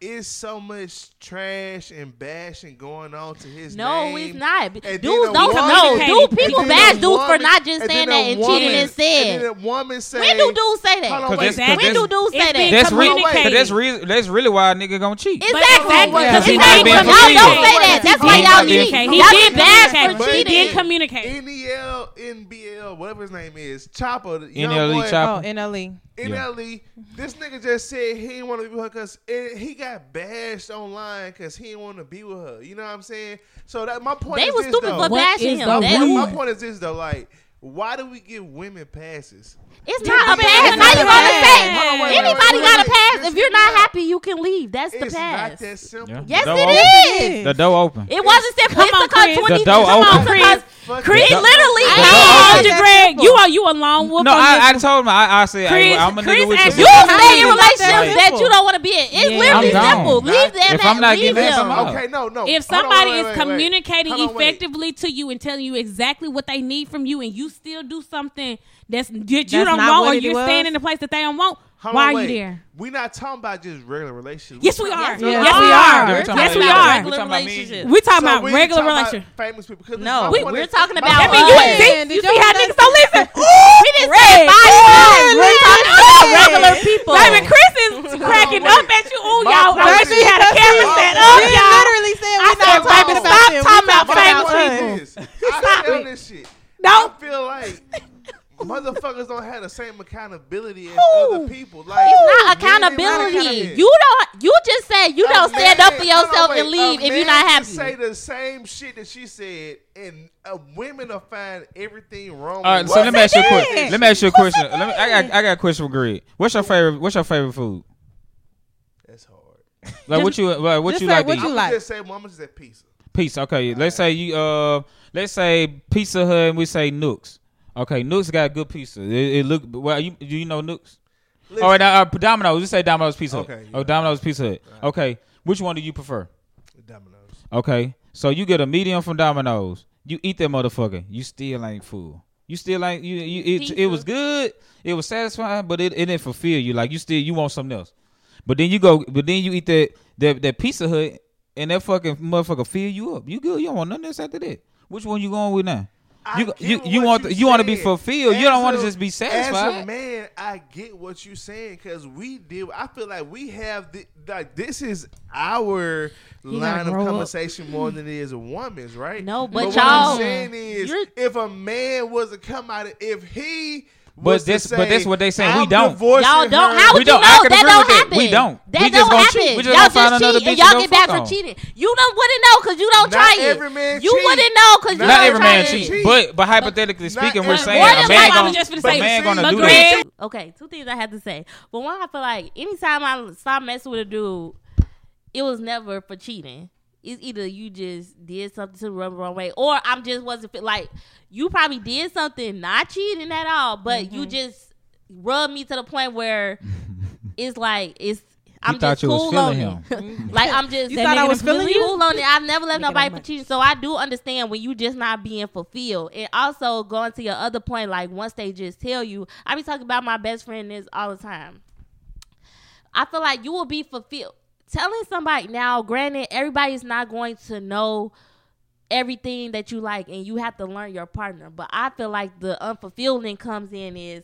it's so much trash and bashing going on to his No, name. it's not. And then Dudes don't woman- know. Dude, people bash a dudes for not just saying then that a and cheating woman- instead. And then a woman say, When do dudes say that? Hold on, Cause wait. that's- when do dudes say that? That's re- that's re- that's really why a nigga gonna cheat. Exactly. Exactly. Because he not being Y'all don't say that. That's why y'all cheat. He Y'all did get bashed communicate. for He did communicate. NEL, NBL, whatever his name is, Chopper, NLE Chopper. Oh, NLE. NLE. This nigga just said he didn't want to be with her because he got bashed online because he didn't want to be with her. You know what I'm saying? So that my point They is was this, stupid though. for bashing him. the My point is this though, like, why do we give women passes? It's Yeah, not a pass. it's Now you a gonna pass. say Hold on, wait, wait, anybody got a pass. Just If you're not out. happy, you can leave. That's the It's pass. not that simple. Yeah. Yes, The door it open. is. The door open. It wasn't simple. Come It's on, Chris. 20 The door come on, open. because Fuck Chris it. literally I The ain't door gonna hold open. you, Greg. You are you a lone wolf No, I, I told him. I, I said, Chris- hey, I'm a Chris nigga with you. you stay in not that relationships that you don't want to be in. It's Yeah. literally I'm gone. simple. Leave them. If I'm at- not leave getting them. Okay, no, no. if somebody wait, wait, is wait, wait. communicating Hold on, wait. effectively to you and telling you exactly what they need from you, and you still do something that's that you That's don't not want, or you're was? staying in the place that they don't want, Hold why on, are you there? We not talking about just regular relationships. Yes, we are. Yes, we are. Yes, we are. Yes, we are. Regular talking about me. relationship. We talking about regular talking relationship. Famous people. No, we, we're talking about I point mean, you us. would you y'all see how niggas don't listen. We didn't say five times. We're talking about regular people. Baby, Chris is cracking wait. up at you. Ooh, My y'all. I point wish we had a camera set up, y'all. literally said we're not talking baby, about stop talking about famous us. It is. I tell this shit. No. I feel like motherfuckers don't have the same accountability as Who? other people. Like It's not men accountability. women. You don't. You just said you A don't stand up for yourself hold on, and leave if you're not can happy. Say the same shit that she said, and uh, women will find everything wrong. All right, with so what let me ask you a question. Let me ask you a question. Let me, I got I got a question for Greg. What's your favorite? What's your favorite food? That's hard. Like what you like what Just you like what to you eat? Like. just say, Mama just said pizza. Pizza. Okay, let's say you uh let's say Pizza Hut and we say Nooks. Okay, Nooks got a good pizza. It, it look well. You do you know Nooks? Listen, All right, uh, Domino's. Just say Domino's Pizza Hut. Okay, Oh, yeah. Domino's Pizza Hut. Okay, which one do you prefer? Domino's. Okay, so you get a medium from Domino's. You eat that motherfucker. You still ain't full. You still ain't you. you it, it was good. It was satisfying, but it, it didn't fulfill you. Like you still you want something else. But then you go. But then you eat that that that Pizza Hut, and that fucking motherfucker fill you up. You good. You don't want nothing else after that. Which one you going with now? I You you, you want you you want to be saying. fulfilled. you don't want to just be satisfied. As a satisfied. man, I get what you're saying because we deal. I feel like we have the, like this is our line of grow up. conversation more than it is a woman's, right? No, but what y'all- I'm saying is, if a man was to come out, of, if he But was to this- but say, that's what they saying. We "I'm don't." divorcing Y'all don't. her," How We would you don't. know I that don't with that. happen? We don't. That we don't gonna happen. cheat. We just y'all gonna find just another cheat and y'all get back for on. cheating. You don't wouldn't know because you don't Not try it. every man you cheat. wouldn't know because you Not don't every try man it. cheats, cheat. but but hypothetically Not speaking, every- we're saying a man likely, gonna, just finna a say, man gonna do that. Okay, two things I had to say. But one, I feel like anytime I stop messing with a dude, it was never for cheating. It's either you just did something to rub the wrong way, or I'm just wasn't fit. Like you probably did something not cheating at all, but you Mm-hmm. just rubbed me to the point where it's like it's. I'm thought just you was cool feeling on it. like I'm just You thought I was feeling you? cool on it. I've never left Make it nobody for cheating, so I do understand when you just not being fulfilled. And also going to your other point, like once they just tell you, I be talking about my best friend this all the time. I feel like you will be fulfilled. Telling somebody now, granted, everybody's not going to know everything that you like, and you have to learn your partner. But I feel like the unfulfilling comes in is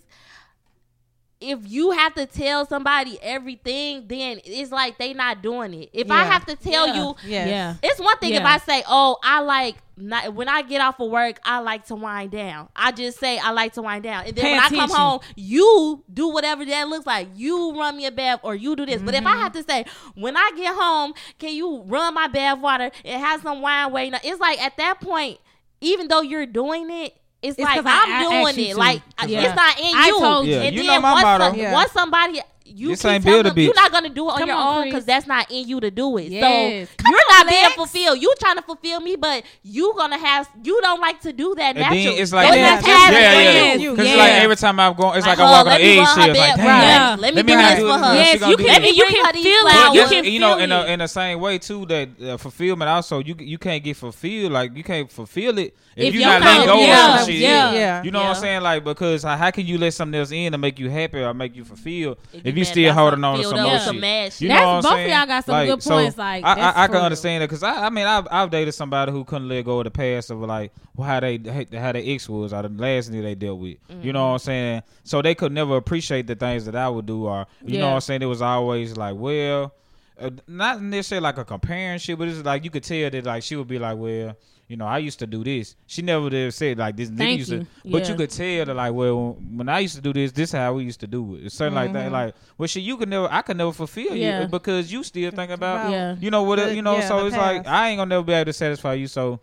if you have to tell somebody everything, then it's like they not doing it. If I have to tell Yeah. you, Yes. Yeah. it's one thing if I say, "Oh, I like not, when I get off of work, I like to wind down." I just say I like to wind down, and then Pay when I come home, you do whatever that looks like. You run me a bath or you do this. But if Mm-hmm. I have to say, when I get home, can you run my bath water and have some wine waiting? It's like at that point, even though you're doing it. It's, It's like 'cause I- I'm I doing asked it. Like Yeah. it's not in I you. told Yeah, and you then know my once, motto. some- Yeah. once somebody you This keep ain't telling build a them, you're not gonna do it on Come your on, own because that's not in you to do it. Yes. So Come you're on, not being fulfilled. You trying to fulfill me, but you gonna have you don't like to do that And naturally. then it's like, So Yeah, it's just- yeah, yeah. you. you. Because Yeah. like every time I'm going, it's like, Like, I'm oh, walking let on me run her eggshells. Like, damn. right. Yeah. Let me do this do for her. She Yes, you can. that. And you can these feel flowers. it. You But can you know, in the, in the same way too, that uh, fulfillment also you you can't get fulfilled. Like you can't fulfill it if, If you're not come- letting go yeah, of some shit. yeah. Yeah. You know what I'm saying? Like because how, how can you let something else in to make you happy or make you fulfilled If if you you still holding on to some up more shit? mad shit. You know That's- what I'm both of y'all got some good so points, like, I, I, I can understand that because I, I mean I've, I've dated somebody who couldn't let go of the past of like how they how their ex was or the last nigga they dealt with. You know what I'm saying? So they could never appreciate the things that I would do or you know what I'm saying? It was always like well. Uh, not necessarily like a comparing shit, but it's like you could tell that like she would be like, well, you know, I used to do this. She never did said like this Thank used you. to, but Yeah. you could tell that like, well, when I used to do this, this is how we used to do it. It's something like that. Like, well, shit, you could never, I could never fulfill Mm-hmm. Yeah. you because you still think about, About- Yeah. you know what, The- you know. yeah, so the it's like. I ain't gonna never be able to satisfy you. So,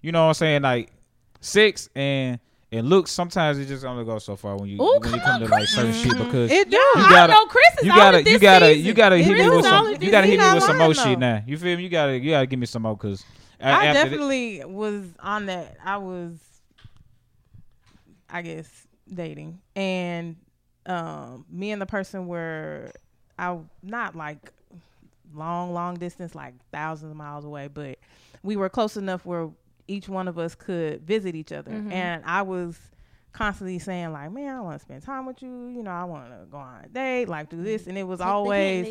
you know what I'm saying? Like, sex and and looks sometimes it just only goes so far when you Ooh, when you come come on, to like Chris. certain shit because It do. you gotta- know Chris is you gotta it this you gotta season. you gotta It hit me with some you gotta hit me with some I more learned, shit now. You feel me? You gotta you gotta give me some more because I definitely was on that. I was, I guess, dating, and um, me and the person were, I not like long, long distance, like thousands of miles away, but we were close enough where each one of us could visit each other, and I was constantly saying like, man, I want to spend time with you. You know, I want to go on a date, like do this, and it was always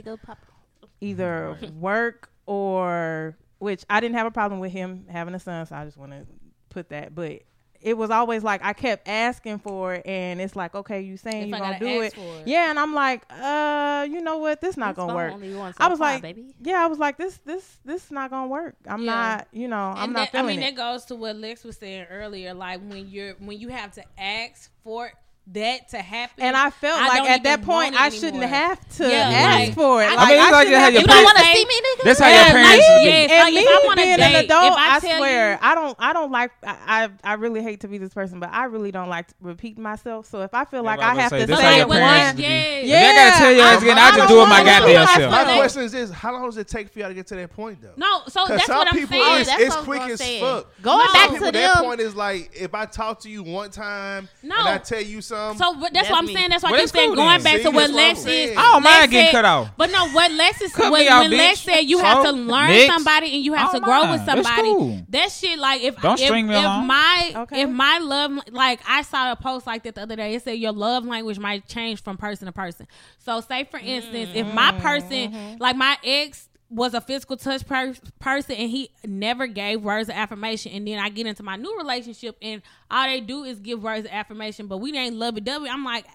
either work or which I didn't have a problem with him having a son, so I just want to put that. But it was always like I kept asking for it, and it's like, okay, you saying If you I gonna do it, it. yeah, and I'm like, uh, you know what, this not gonna work. I was like, baby. yeah, I was like, this, this, this not gonna work. I'm Yeah. not, you know, I'm And not that, I mean, it. that goes to what Lex was saying earlier. Like when you're when you have to ask for that to happen. And I felt I like at that point want it I shouldn't have to Yeah, ask like, for it. I- Like, I mean, it's like shouldn't you had have your to You don't want to see me, nigga? That's how Yeah, your parents should be. and like, me if I wanna being date, an adult, I I, swear you- I don't. I don't like. I, I I really hate to be this person, but I really don't like repeating myself. So if I feel like Yeah, I I have gonna to say, how it your Like, parents once, should be. yeah. Yeah. I gotta tell you I- ass again, I I just don't do it my wanna do goddamn self. My question is this: How long does it take for y'all to get to that point, though? No, so 'Cause that's some what I'm people saying. it's what quick as fuck. Going No. back to that point is like if I talk to you one time and I tell you something. So but that's That's what I'm me. saying. That's why Well, I keep saying cool going then. back See, to what that's Lex saying. is. I don't mind Lex getting said- cut off. But no, what Lex is Cut when, out, when Lex said you have to oh, learn next. somebody and you have to grow mind. with somebody. cool. That shit like if Don't if, string me if along. my Okay. if my love like I saw a post like that the other day. It said your love language might change from person to person. So say for instance, if my mm-hmm. person like my ex was a physical touch per- person and he never gave words of affirmation and then I get into my new relationship and all they do is give words of affirmation but we ain't lovey dovey I'm like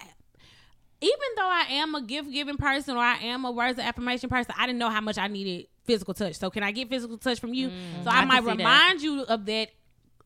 even though I am a gift giving person or I am a words of affirmation person, I didn't know how much I needed physical touch. So can I get physical touch from you? Mm-hmm. so I, I might see that. remind you of that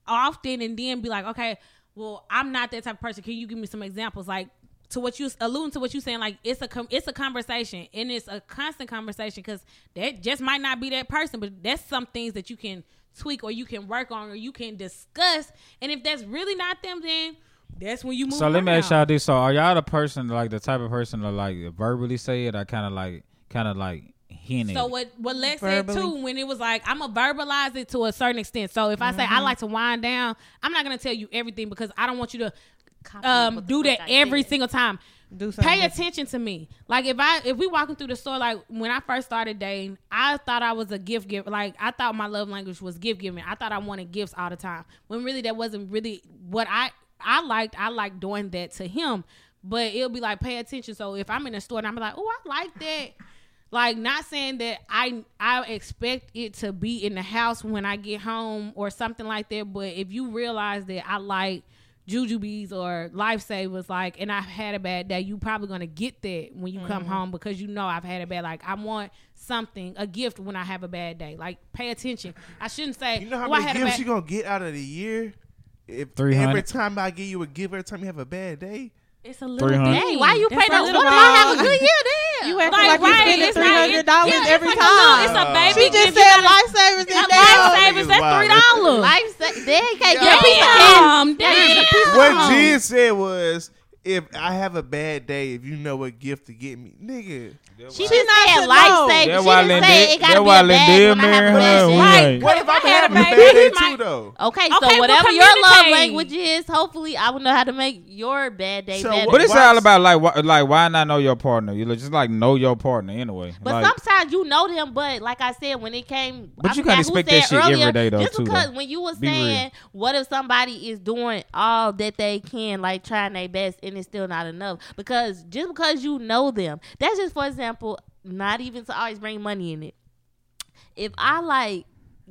often and then be like, okay, well, I'm not that type of person. Can you give me some examples? Like to what you alluding to what you saying, like it's a com- it's a conversation and it's a constant conversation because that just might not be that person, but that's some things that you can tweak or you can work on or you can discuss. And if that's really not them, then that's when you move. So let me on. ask y'all this: So are y'all the person like the type of person to like verbally say it, or kind of like kind of like hint it? So what what Lex said too when it was like I'm gonna verbalize it to a certain extent. So if I say Mm-hmm. I like to wind down, I'm not gonna tell you everything because I don't want you to Copy um do that every said. single time. Do something Pay different. attention to me. Like if I if we walking through the store, like when I first started dating, I thought I was a gift giver. Like I thought my love language was gift giving. I thought I wanted gifts all the time. When really that wasn't really what I I liked. I liked doing that to him. But it'll be like pay attention. So if I'm in a store and I'm like, oh, I like that. Like not saying that I I expect it to be in the house when I get home or something like that. But if you realize that I like jujubes or lifesavers, like, and I've had a bad day, you probably gonna get that when you come mm-hmm. home because you know I've had a bad. Like I want something, a gift when I have a bad day. Like pay attention. I shouldn't say. You know how "Oh, many gifts bad-" you gonna get out of the year? If 300. every time I give you a gift, every time you have a bad day, It's a little 300. thing. Hey, why you That's pay a that? little What if. I have a good year then? You acting Like, like, right, you spending it's three not- hundred dollars yeah, it's every like a time. it's a baby She just said gotta- lifesavers in Now, lifesavers, that's three dollars. Life sa- they can't get a piece of candy. Damn, what damn. Jen said was, if I have a bad day, if you know what gift to get me, nigga. She She just not said to life know. saving. She why didn't Linda- say it gotta be a bag Linda when I have a bad day. Right. What if I I'm having a a bad day too, though? Okay, Okay, so well, whatever your love language is, hopefully I will know how to make your bad day So better. But it's Why- all about like why, like why not know your partner? You just like know your partner anyway. But like, sometimes you know them, but like I said, when it came, But I you forgot can't expect that shit every earlier, day, though, Just too, because though. when you was saying, what if somebody is doing all that they can, like trying their best, and it's still not enough? Because just because you know them, that's just for example, not even to always bring money in it. If I like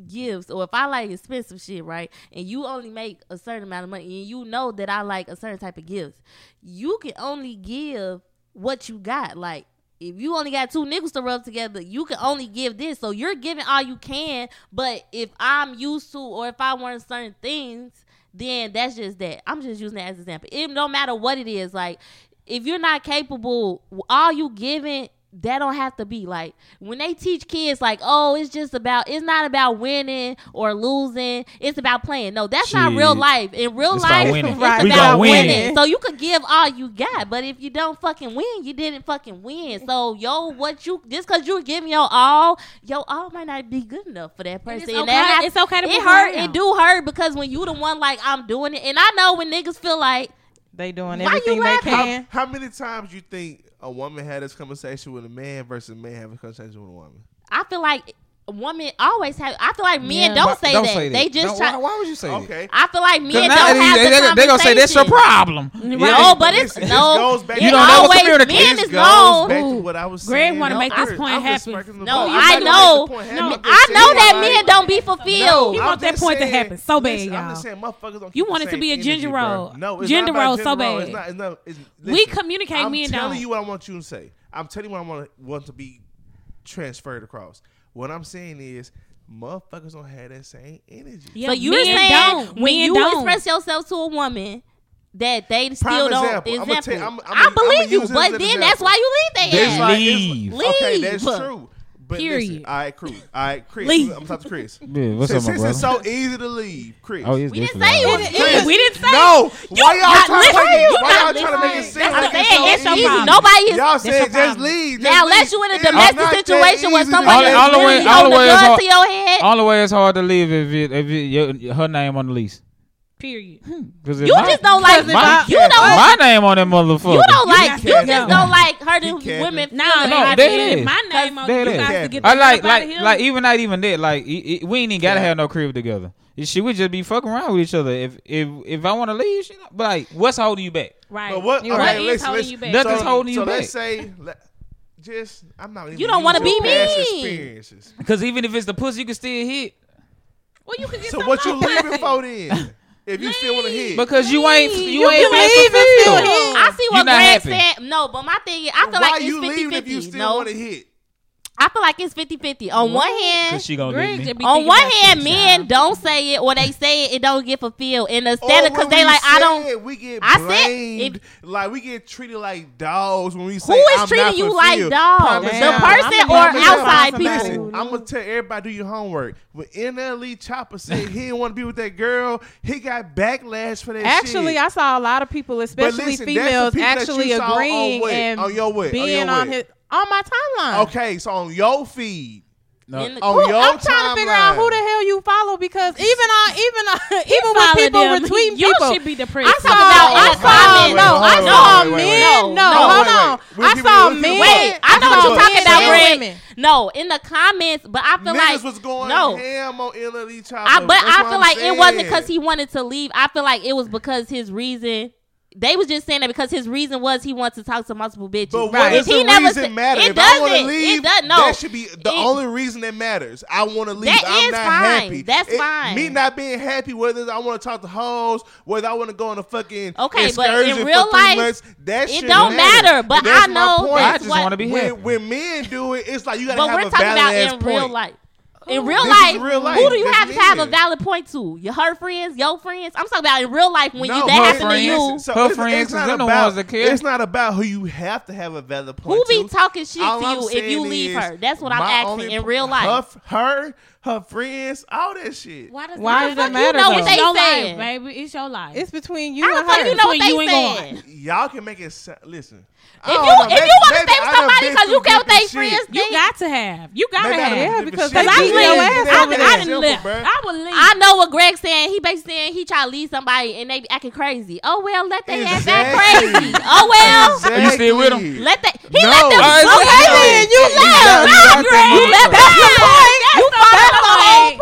gifts or if I like expensive shit, right, and you only make a certain amount of money, and you know that I like a certain type of gifts, you can only give what you got. Like if you only got two nickels to rub together, you can only give this. So you're giving all you can. But if I'm used to or if I want certain things, then that's just that. I'm just using that as an example. It no matter what it is, like if you're not capable, all you giving that don't have to be like when they teach kids like oh it's just about it's not about winning or losing it's about playing no that's not real life in real It's about life winning. it's Right. We about gonna winning so you could give all you got but if you don't fucking win you didn't fucking win so yo what you just because you're giving your all your all might not be good enough for that person it's And that okay- have- it's okay to it hurt around. it do hurt because when you the one like i'm doing it and i know when niggas feel like They doing Why you everything they laughing? can. How, how many times you think a woman had this conversation with a man versus a man having a conversation with a woman? I feel like a woman always have. I feel like men Yeah. don't, Why- say, that. They just No, try. why, why would you say that? Okay. I feel like men 'Cause don't have they, the they, they, they gonna say that's your conversation. problem. No, but it's Listen, this no. goes back it You don't never always communicate. men is goes known. back to what I was Greg saying. wanna No, make this point I'm happen. No. I know. make the point happen. No, I'm just I know that men don't be fulfilled. He want that point to happen so bad, listen, I'm y'all. just saying, motherfuckers don't. You want it to be a ginger roll. No, Ginger roll so ginger roll. bad. It's not. It's not. It's, We listen, communicate, I'm telling you what I want you to say. I'm telling you what I want want to be transferred across. What I'm saying is, motherfuckers don't have that same energy. Yeah, so you're saying don't. when you don't. express yourself to a woman that they Prime still example. don't. Example. I'm, I'm, I'm I believe you, but then example. that's why you leave. They, they leave. Like, leave. Okay, that's true. But Period. Listen, all right, Chris. All right, Chris. Leave. I'm talking to Chris. Yeah, what's since, up, my since it's so easy to leave, Chris. Oh, we didn't say it. Was, Chris, we didn't say no. Why y'all trying, to, make it y'all trying to make it seem it's so easy? Problem. Nobody is. Y'all said just leave. Just now, unless you in a domestic situation where somebody all, is all really way, all the gun to your head. All the way, it's hard to leave if if her name on the lease. Period. Hmm. Because you just don't like my, you don't my name on that motherfucker. You don't like you, just don't like hurting women. Nah, no, no, my name on that is. Get I like like like even not even that. Like it, it, we ain't even gotta yeah. have no crib together. She would just be fucking around with each other. If if if I want to leave, she But like what's holding you back? Right. But what? Okay, what is listen, holding listen, you back? Nothing's so, holding you so back. So let's say. Let, just, I'm not even you don't want to be me. Because even if it's the pussy, you can still hit. Well, you can get. So what you leaving for then? if you still want to hit. Because you ain't you, you ain't believe fulfilled. I see what Greg said. No, but my thing is, I feel Why like it's you 50 leaving 50. if you still no. want to hit? I feel like it's 50 50. On what? one hand, she gonna me. on one hand, men child. don't say it or they say it, it don't get fulfilled. And instead, oh, because they like, I don't. It, we get I blamed. Said, like, we get treated like dogs when we say Who is I'm treating you fulfilled. like dogs? Damn. The person or outside people? Listen, I'm going to tell everybody do your homework. When NLE Chopper said he didn't want to be with that girl, he got backlash for that Actually, shit. I saw a lot of people, especially listen, females, actually agreeing on, and on your way, being on his on my timeline. Okay, so on your feed. No. The, on who, your I'm trying timeline. to figure out who the hell you follow because even on even on, even when people them. retweeting you people, should be depressed. I saw about I saw men, no, I saw wait, wait, men. No, hold on. I saw men. Wait, I know what you're talking about, women. No, in the comments, but I feel Niggas like was going no. ham on LLE child. I, but I feel like saying. it wasn't because he wanted to leave. I feel like it was because his reason they was just saying that because his reason was he wants to talk to multiple bitches. But right. does he the never reason said, matter? It if doesn't, I want to leave, it doesn't, no. that should be the it, only reason that matters. I want to leave. That I'm is not fine. happy. That's it, fine. Me not being happy, whether I want to talk to hoes, whether I want to go on a fucking okay, but in real life, months, that it don't matter. matter but I know. I just want to be happy. When, when men do it, it's like you gotta have a valid ass point. We're talking about real life in real life, real life, who do you have to have a valid point to? Your her friends, your friends. I'm talking about in real life when no, you that happened friends, to you. So her friends, it's not, about, it's not about who you have to have a valid point. Who be talking shit All to you I'm if you leave her? That's what I'm asking in real life. Her, her her friends, all that shit. Why does Why does that matter? You know though? what they your saying, life, baby. It's your life. It's between you I and her. You know between what they you saying. Y'all can make it. Sa- listen. If you know, if maybe, you want to stay with somebody because you can't with their friends, you got to have. You got to have. Yeah, because they I leave. I didn't leave. I would leave. I know what Greg saying. He basically saying he try to leave somebody and they be acting crazy. Oh well, let they exactly. act crazy. Oh well. Exactly. You still with him? Let that. He no. let them. Right, okay, then you left. You left. That's the point. You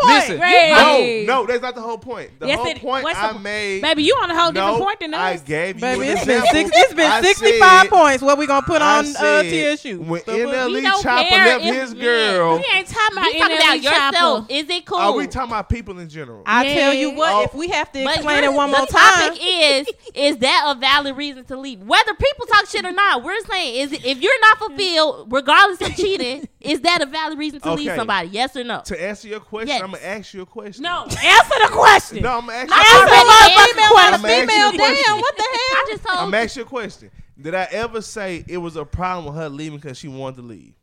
Listen, right. no, no, that's not the whole point. The yes, whole it, point what's I the, made, baby, you on a whole no, different point than us. I gave you, baby. It's been, six, it's been I sixty-five said, points. What we gonna put I on uh, said, uh, TSU? When so NLE Chopper left his girl, we ain't talking about, talking about yourself. Is it cool? Are we talking about people in general? I tell you what, oh. if we have to explain it one more time, is is that a valid reason to leave? Whether people talk shit or not, we're saying is if you're not fulfilled, regardless of cheating, is that a valid reason to leave somebody? Yes or no? To answer answer your question. Yes. I'm gonna ask you a question. No, answer the question. no, I'm gonna ask you a question. a female, damn, what the hell? I just told. I'm asking you a question. Did I ever say it was a problem with her leaving because she wanted to leave?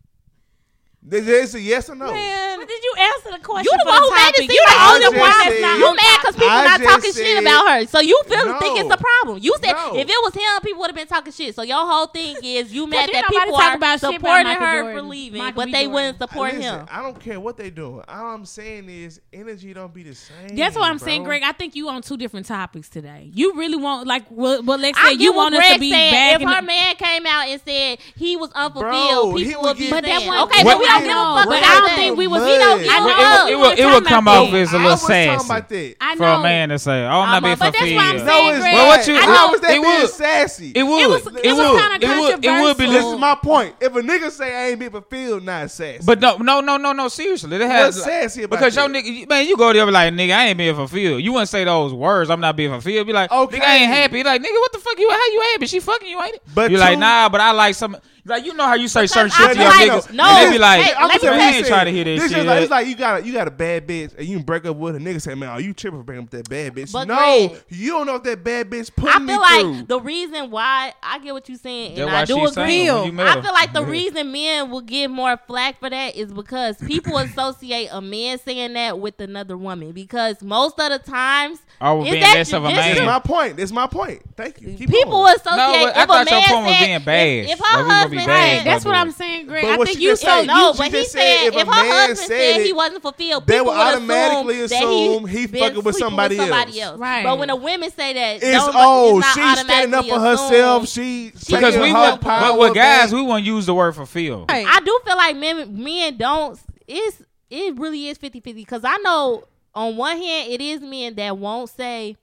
Did you answer yes or no? Man, but did you answer the question? You the one who mad. You the only one that's not. You mad because people I not talking said, shit about her. So you feel no, think it's a problem. You said no. if it was him, people would have been talking shit. So your whole thing is you mad that people are about supporting her Jordan. for leaving, Michael but they Jordan. wouldn't support listen, him. I don't care what they doing. All I'm saying is energy don't be the same. That's what I'm bro. saying, Greg. I think you on two different topics today. You really want like what well, Lex said. You want us to be back. If her man came out and said he was unfulfilled, people would be. But that one okay, but we don't give a fuck but I don't think we was. He don't. It will, it will come off as a little sassy for a man to say, "Oh, I'm not being fulfilled." No, it's I what you? was that being sassy? It would. It was. It was kind of controversial. It would be. This is my point. If a nigga say I ain't being fulfilled, not sassy. But no, no, no, no, no. Seriously, it has sassy because your nigga, man, you go there like nigga, I ain't being fulfilled. You wouldn't say those words. I'm not being fulfilled. Be like, okay, nigga, I ain't happy. Like nigga, what the fuck you? How you happy? She fucking you ain't it? But you like nah, but I like some. Like you know how you say certain Because shit to your niggas, no, and they be like, hey, I'm let me telling you "Man, this try to hear that this shit." Like, it's like you got a, you got a bad bitch and you can break up with a nigga say, man, are you tripping for breaking up with that bad bitch? But no, Greg- you don't know if that bad bitch I putting me through I feel like through. the reason why I get what you're saying, and why I do she's agree. saying you I feel like the Yeah. reason men will get more flack for that is because people associate a man saying that with another woman. Because most of the times, oh, I was being that less of a man. That's my point. That's my point. Thank you. Keep people going. associate. No, but I if a thought your man point was being bad. If, if her we gonna be husband bad. Right, that's what I'm saying, Greg. But I what think you so said- no, but he said said if if, a her husband said said he wasn't fulfilled, they people would would automatically assume he he fucking with somebody somebody else. Right. But when the women say that, It's don't- oh, it's not she's standing up for herself. She because we her want, power but with guys, we won't use the word fulfill. Hey, I do feel like men men don't it's it really is 50-50 because I know on one hand it is men that won't say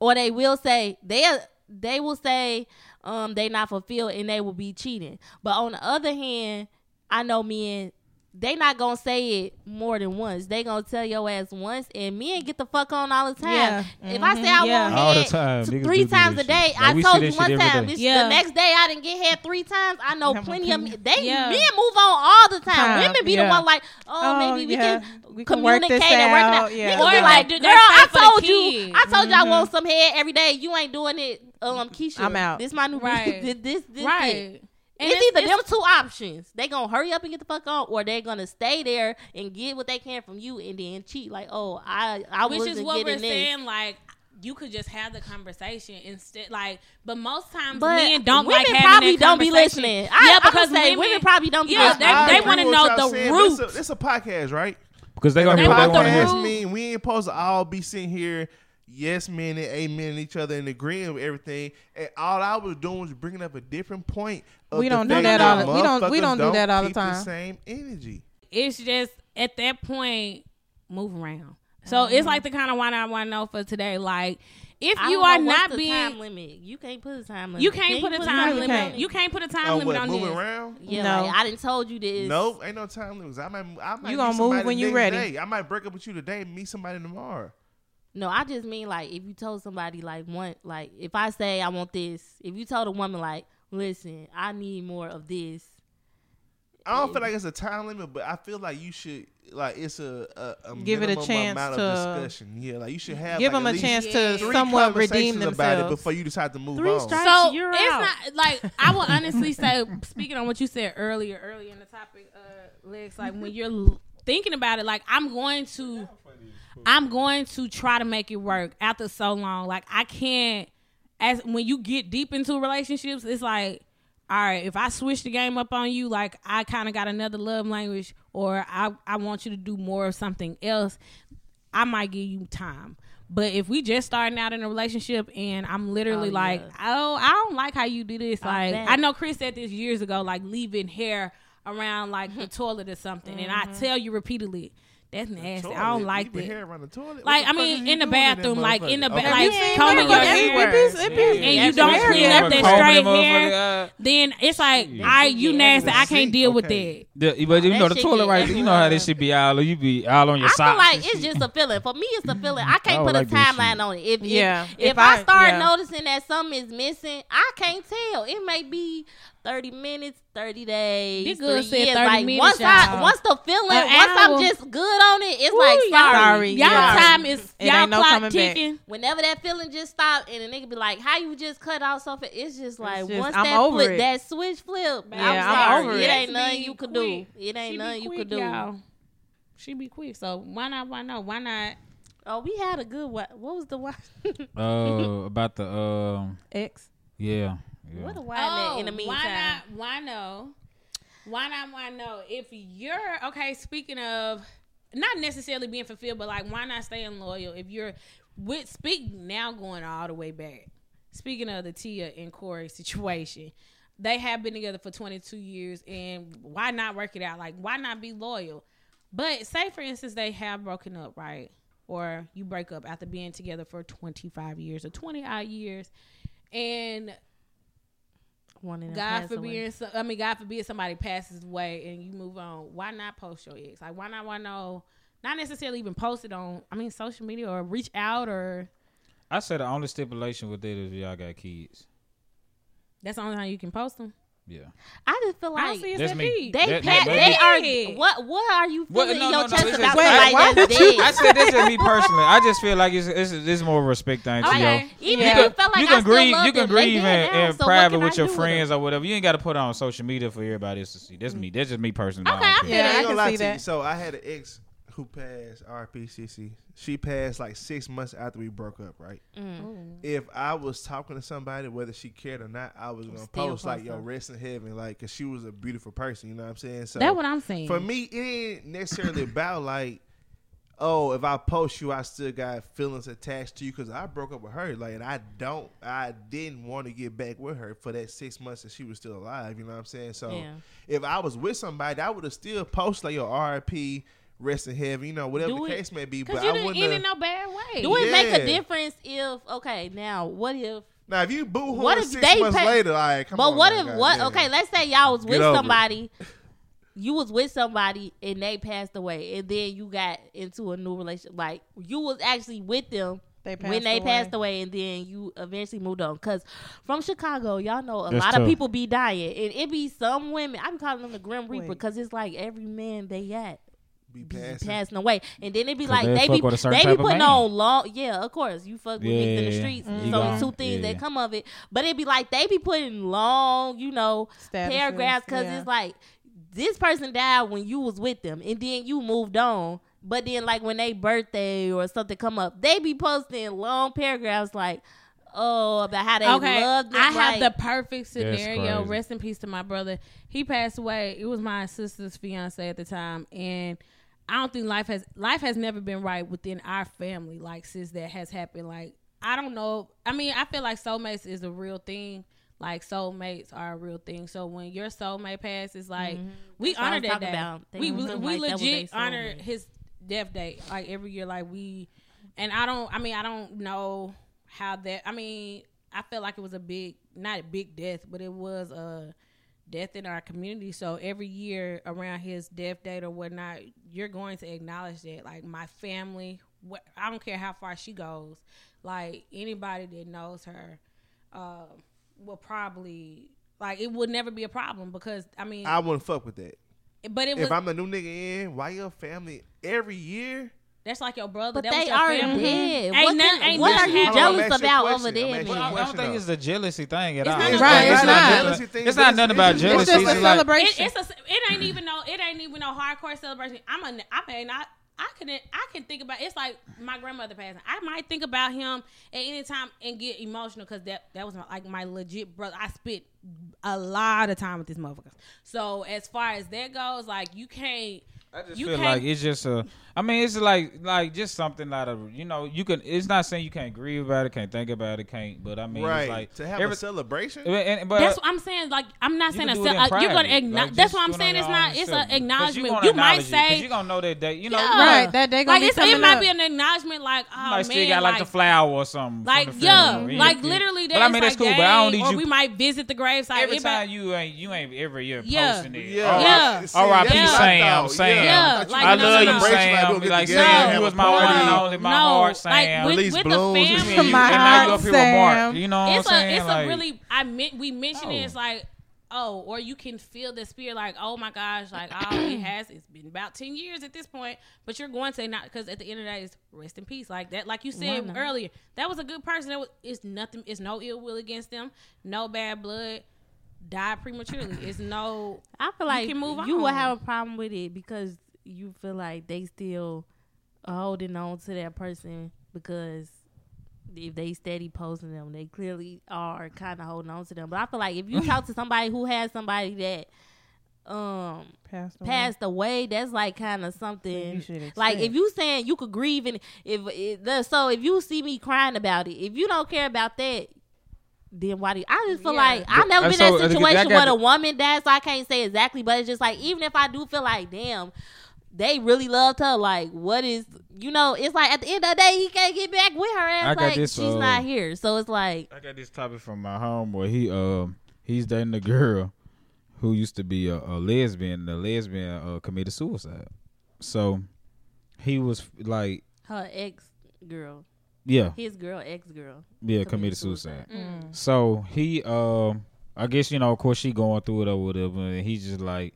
or they will say they they will say um they not fulfilled and they will be cheating. But on the other hand, I know men they not gonna say it more than once. They gonna tell your ass once, and men get the fuck on all the time. Yeah. If I say I Yeah. want All the head time. t- three do do times a day. Like, I told you one time. This, Yeah. The next day I didn't get head three times. I know plenty of men. They Yeah. men move on all the time. Time, Women be yeah. the one like, oh, Oh, maybe we yeah. can We can communicate this and work it out, out. yeah. Niggas be Or like, they girl, I fight for the told you. I told you I want some head every day. You ain't doing it, um, Keisha. I'm out. This my new Right. this this this right. It. And it's, either them two options. They gonna hurry up and get the fuck on, or they're gonna stay there and get what they can from you, and then cheat. Like, oh, I, I which wasn't is what we're getting this. saying. Like you could just have the conversation instead. Like, but most times But men don't women like having probably that don't be listening. I, yeah, I'ma because say women, women probably don't be Yeah, listening. they- they wanna know the saying, but it's a- It's a podcast, right? Because they gonna They do what they want to root. do. Podcast mean we ain't supposed to all be sitting here yes men and amen each other and agreeing with everything. And all I was doing was bringing up a different point. Of We don't do fact that all the- we don't- we don't do that all the keep time. same energy. it's just at that point move around. So it's mm-hmm. like the kind of one I want to know for today. Like, if you are know not being, time limit. You can't put a time limit. you can't put a time You limit. can't. You can't put a time Oh, limit what, on moving this. around? Yeah, No. like, I didn't told you this. No, ain't no time limits. I might, I might You gonna move when you ready. Day. I might break up with you today and meet somebody tomorrow. No, I just mean like if you told somebody like one like if I say I want this, if you told a woman like, listen, I need more of this. I don't feel like it's a time limit, but I feel like you should like it's a, a, a Give it a chance amount to- of discussion. Yeah, like you should have Give like, them a chance to somewhat redeem conversations about it themselves. before you decide to move Three on. strikes. So You're it's out. not like I will honestly say, speaking on what you said earlier, earlier in the topic, uh, Lex, like when you're thinking about it, like I'm going to, I'm going to try to make it work after so long. Like I can't, as when you get deep into relationships, it's like, all right, if I switch the game up on you, like I kind of got another love language, or I I want you to do more of something else. I might give you time. But if we just starting out in a relationship and I'm literally Oh, like, yeah. oh, I don't like how you do this. I Like, bet. I know Chris said this years ago, like leaving hair around like the toilet or something, and I mm-hmm. tell you repeatedly, that's nasty. I don't Toilet, like leaving that. hair around the toilet. Like, What I mean, in the bathroom, like, in the motherfucker? ba- Okay. like, You seen combing them? your It- hair. it is- it is- And you don't weird. clean up that straight hair, then it's like, Shit. all right, you Yeah, nasty. I can't deal with that. The, but you know the toilet right. You know how this should be all. You be all on your side. I feel like it's just a feeling. For me, it's a feeling. I can't put a timeline on it. If, if- Yeah, if, if I, I- start noticing that something is missing, I can't tell. It may be thirty minutes, thirty days, This girl three said years. 30 like minutes, once y'all. once the feeling, An once hour. I'm just good on it, it's like Ooh, y'all- sorry. Sorry, Y'all yeah. time is It y'all ain't no clock back. ticking. Whenever that feeling just stop and a nigga be like, "How you just cut off something?" It's just like just- once I'm that over flip, it. that switch flip. Yeah, I'm I'm sorry. over it it. ain't nothing you could do. It ain't She nothing you quick, could do. y'all. She be quick. So why not? Why not? Why not? Oh, we had a good one. What was the one? Uh, about the um, X. yeah. Yeah. what a wine that in the meantime. Oh, Why not? Why no? Why not? Why no? If you're okay, speaking of not necessarily being fulfilled, but like why not staying loyal? If you're with speak now going all the way back. Speaking of the Tia and Cory situation, they have been together for 22 years, and why not work it out? Like why not be loyal? But say for instance they have broken up, right? Or you break up after being together for 25 years or 20 odd years, and One of them God passed away. forbid, so, I mean, God forbid somebody passes away and you move on. Why not post your ex? Like, why not? Why no? Not necessarily even post it on. I mean, social media or reach out or I said the only stipulation with it is y'all got kids. that's the only time you can post them. Yeah. I just feel I like see That's that me. they That- pa- that- they are what what are you What- feeling no, in your no, chest it's about just- Wait, somebody why that's did you- dead? I said this is me personally. I just feel like it's it's, it's more respect thing to Okay. yo. Even Yeah. if you felt like you can still grieve. love You can them, grieve in, now, in so private with your friends them? or whatever. You ain't got to put it on social media for everybody else to see. That's me. That's just me personally. Okay, I don't feel care. Yeah, I I can lie see that. So I had an ex who passed RPCC. She passed like six months after we broke up, right? Mm. If I was talking to somebody, whether she cared or not, I was gonna Still post like, post "Yo, rest in heaven," like, cause she was a beautiful person. You know what I'm saying? So That's what I'm saying. for me, it ain't necessarily about like, oh, if I post you, I still got feelings attached to you because I broke up with her. Like, and I don't, I didn't want to get back with her for that six months that she was still alive. You know what I'm saying? So Yeah. if I was with somebody, I would have still posted like your RIP, rest in heaven, you know, whatever Do the it- case may be. But you I didn't wouldn't. end in no bad way. Do it make a difference if okay now what if Now, if you boo What if six they months pay- later, all right, come but on. what now, if what goddamn. okay let's say y'all was Get with over it. somebody you was with somebody and they passed away and then you got into a new relationship like you was actually with them They when they away. passed away and then you eventually moved on because from chicago y'all know a That's lot tough. of people be dying and it be some women i'm calling them the grim reaper Wait. because it's like every man they got be be passing. passing away, and then it be like they they be with a certain they be putting on long. Yeah, of course you fuck with niggas in the Yeah, streets. you So gon- two things yeah. that come of it, but it be like they be putting long, you know, Statuses, paragraphs because yeah. it's like this person died when you was with them, and then you moved on. But then like when they birthday or something come up, they be posting long paragraphs like. Oh, about how they okay, loved them. I have the perfect scenario. Rest in peace to my brother. He passed away. It was my sister's fiance at the time, and I don't think life has life has never been right within our family. Like since that has happened, like I don't know. I mean, I feel like soulmates is a real thing. Like soulmates are a real thing. So when your soulmate passes, like we That's honor that day. about. We we like was legit honor his death date like every year. Like we, and I don't. I mean, I don't know how that. I mean, I felt like it was a big, not a big death, but it was a death in our community. So every year around his death date or whatnot, you're going to acknowledge that. Like my family, what I don't care how far she goes. Like anybody that knows her, uh, will probably like it would never be a problem because I mean, I wouldn't fuck with that. but it was If I'm a new nigga in, why your family every year? That's like your brother. but that was they your already family. dead. Ain't What, none- can- ain't what nothing are you jealous about question. over I'm there? Well, I, man? I don't question, think it's a jealousy thing at It's all. not a Right, it's not not. nothing- Jealousy thing, It's not it's- nothing about jealousy. It's just a celebration. It, it's a, it ain't even no it ain't even no hardcore celebration. I'm a I may not I can I can think about it's like my grandmother passing. I might think about him at any time and get emotional because that that was my, like my legit brother. I spent a lot of time with this motherfucker. So as far as that goes, like you can't. I just You feel can't- like it's just a. I mean, it's like like just something out of you know you can. It's not saying you can't grieve about it, can't think about it, can't. But I mean, right. it's like to have every- a celebration? and- and- but That's what I'm saying. Like I'm not you saying can a, do it in uh, you're gonna acknowledge. Like, that's what I'm saying. It's not. It's an acknowledgement. gonna You might acknowledge it, 'cause say you're gonna know that day. You know, Yeah. Right, that day gonna like be it's, it might up. be an acknowledgement. Like oh you might man, still got like, the flower or something. Like yeah, funeral. Like ain't- literally. But I mean, it's that's cool. But I don't need you. we might visit the gravesite. Every time you ain't you ain't every year Yeah. posting it. Yeah. All right. Yeah. R.I.P. that's what I Sam, thought. Sam. Yeah, like, I no, love no, you, no. celebration, Sam. we'll like, Sam, have you was my one and only, my no, heart, like Sam. with, Release with balloons the family. shit. and, you, My and now you up here with Mark. Sam. You know what I'm it's a saying? it's like, a really I meant we mentioned it. Oh. It's like oh, or you can feel the spirit like oh my gosh, like oh it has it's been about ten years at this point, but you're going to not because at the end of the day, it's rest in peace like that. Like you said Why earlier, that was a good person. That was it's nothing. It's no ill will against them. No bad blood. Died prematurely. It's no. I feel like can move you will have a problem with it because you feel like they still holding on to that person because if they steady posting them, they clearly are kind of holding on to them. But I feel like if you talk to somebody who has somebody that um Passed away. passed away, that's like kind of You something. should Like if you saying you could grieve and if it, the, so if you see me crying about it, if you don't care about that, then why do you, I just feel Yeah. like I've never Uh, been so, in uh, a I situation got where the- the woman died, so I can't say exactly, but it's just like even if I do feel like damn, they really loved her. Like what is you know? It's like at the end of the day, he can't get back with her ass. I got Like this, she's uh, not here, so it's like I got this topic from my homeboy. He um he's dating a girl who used to be a, a lesbian. The lesbian uh, committed suicide. So he was like, her ex girl, yeah, his girl, ex girl. yeah, committed committed suicide. Mm. So he um I guess you know, of course, she going through it or whatever. And he's just like,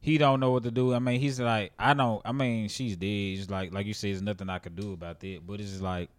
he don't know what to do. I mean, he's like, I don't. I mean, she's dead. It's like, like you said, there's nothing I could do about that. But it's just like,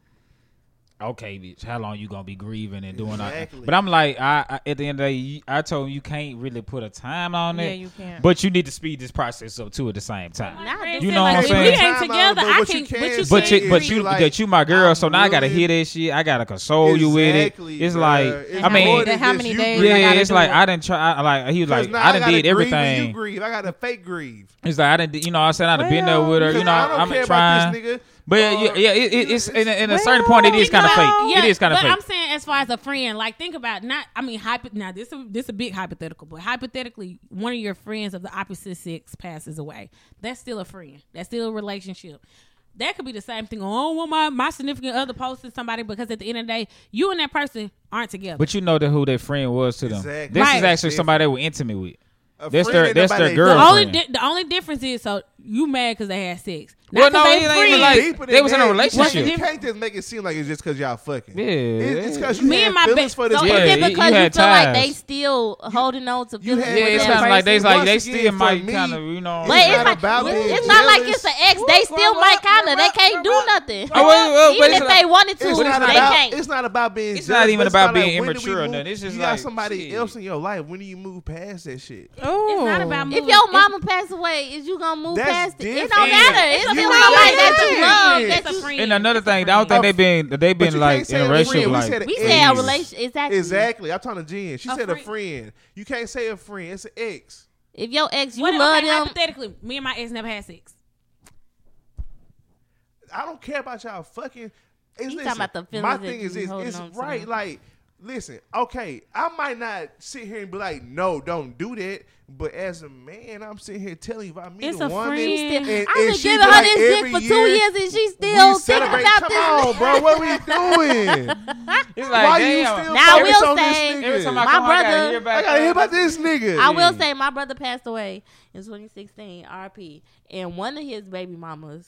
okay, bitch, how long you gonna be grieving and doing that? But I'm like, I, I at the end of the day, you- I told him you can't really put a time on Yeah, it. you can't. But you need to speed this process up too at the same time. Nah, You said, know what I'm saying? we ain't together, I can. you can What you But you, but you, like, that you my girl, I'm so now I gotta hear that shit. I gotta console you with it. It's bruh. like, It's I mean, more how many days grieve. I yeah, it's do like it. I didn't try. I, like he was like, I done gotta did everything. You grieve. I got to fake grieve. It's like I didn't, you know. I said I done been there with her. You know, I don't I'm trying. About this nigga. But yeah, Or- yeah, yeah it, it, it's in a, in a Well, certain point. It is kind of fake. Yeah, it is kind of but fake. I'm saying as far as a friend, like think about not. I mean, hypo, now this is this a big hypothetical, but hypothetically, one of your friends of the opposite sex passes away. That's still a friend. That's still a relationship. That could be the same thing. Oh, well, my my significant other posted somebody because at the end of the day, you and that person aren't together. But you know that who their friend was to them. Exactly. This Right. is actually somebody they were intimate with. A That's their ain't that's their they the girlfriend. only di- the only difference is so you mad because they had sex. Well, Not no, 'cause it they ain't even like- they was in a relationship. You What's can't just make it seem like it's just because y'all fucking. Yeah, It's because you Me had and my feelings best- for this So Yeah, is person. it you- because you you, feel like they still holding on to you feelings? had- Yeah, with it's that kind of like they like they still for might kind of you know. But It's it's, not like, about being it's not like it's an ex. They still might kind of. They can't do nothing. Oh, well, well, but Even if they wanted to, It's they not about. can't. It's not about being. It's not even about being when do we immature or nothing. It's just like, somebody else in your life. When do you move past that shit? Oh, It's not oh. about If your mama passed away, is you gonna move That's past it? It don't matter. It's You still ain't somebody got that you that love. shit. That It's a friend. And another thing, I don't think they've been they But been like in a a relationship friend. We said say a relation. Exactly. Exactly. I'm talking to Jen. She said a friend. You can't say a friend. It's an ex. If your ex, you What, love okay, them. hypothetically, me and my ex never had sex. I don't care about y'all fucking. It's, You talking about the feelings my thing you is this. It's right. Like, listen. Okay, I might not sit here and be like, no, don't do that. But as a man, I'm sitting here telling you, if I meet It's a, a woman, friend. and, I've and been she giving be her like this dick every for year, two years and she's still thinking celebrate. about Come this. on, bro. What are we doing? it's like Why damn. you still Now, I focused will on this say- nigga? Every time I My come, I gotta brother- hear I gotta hear about this nigga. I will say my brother passed away in 2016, RP, and one of his baby mamas.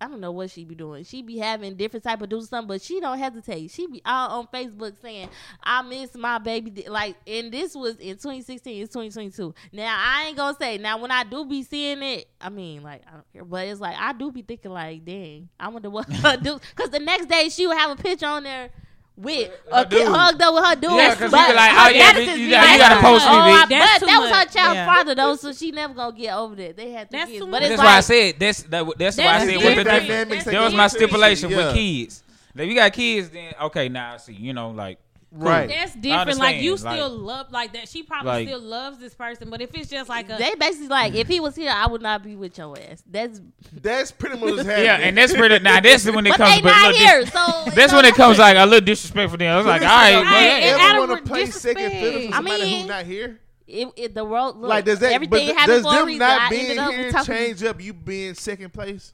I don't know what she be doing. She be having different type of do something, but she don't hesitate. She be out on Facebook saying, "I miss my baby." Like, and this was in 2016. It's 2022. Now I ain't gonna say. Now when I do be seeing it, I mean, like I don't care, but it's like I do be thinking, like, dang, I wonder what her do. Because the next day she would have a picture on there. With a kid dude. hugged up with her dude, Yeah, 'cause you but be like, oh, yeah, bitch, you gotta- you gotta post me, oh, bitch. I- That's but too that was her much. child's Yeah. father though, so she never gonna get over that. They had the That's kids, too but it's That's why I said that's that, that's why I said with the That's that was my stipulation Yeah. with kids. If you got kids, then okay, now I see. You know, like Right. That's different. Like you still like- love like that. She probably Like- still loves this person, but if it's just like a they basically like, if he was here, I would not be with your ass. That's That's pretty much happening. yeah, and that's pretty. Now that's when it but comes. they but not look, here, this- so That's don't when it comes like a little disrespectful. Then I was like, all right, Right, well, and yeah. out ever want to play second fiddle for I somebody mean- who's not here? It, it, the world look, like, does that? everything but happened does them not being here change up you being second place?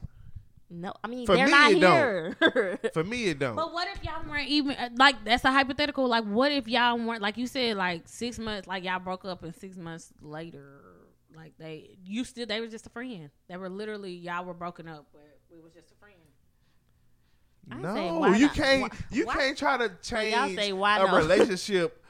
No, I mean For they're me, not it don't. here. For me, it don't. But what if y'all weren't even uh, like that's a hypothetical? Like, what if y'all weren't like you said, like six months, like y'all broke up, and six months later, like they you still they were just a friend. They were literally y'all were broken up, but we was just a friend. I say, no, why you not? can't. Why- you why- can't try to y'all change say, why a no? relationship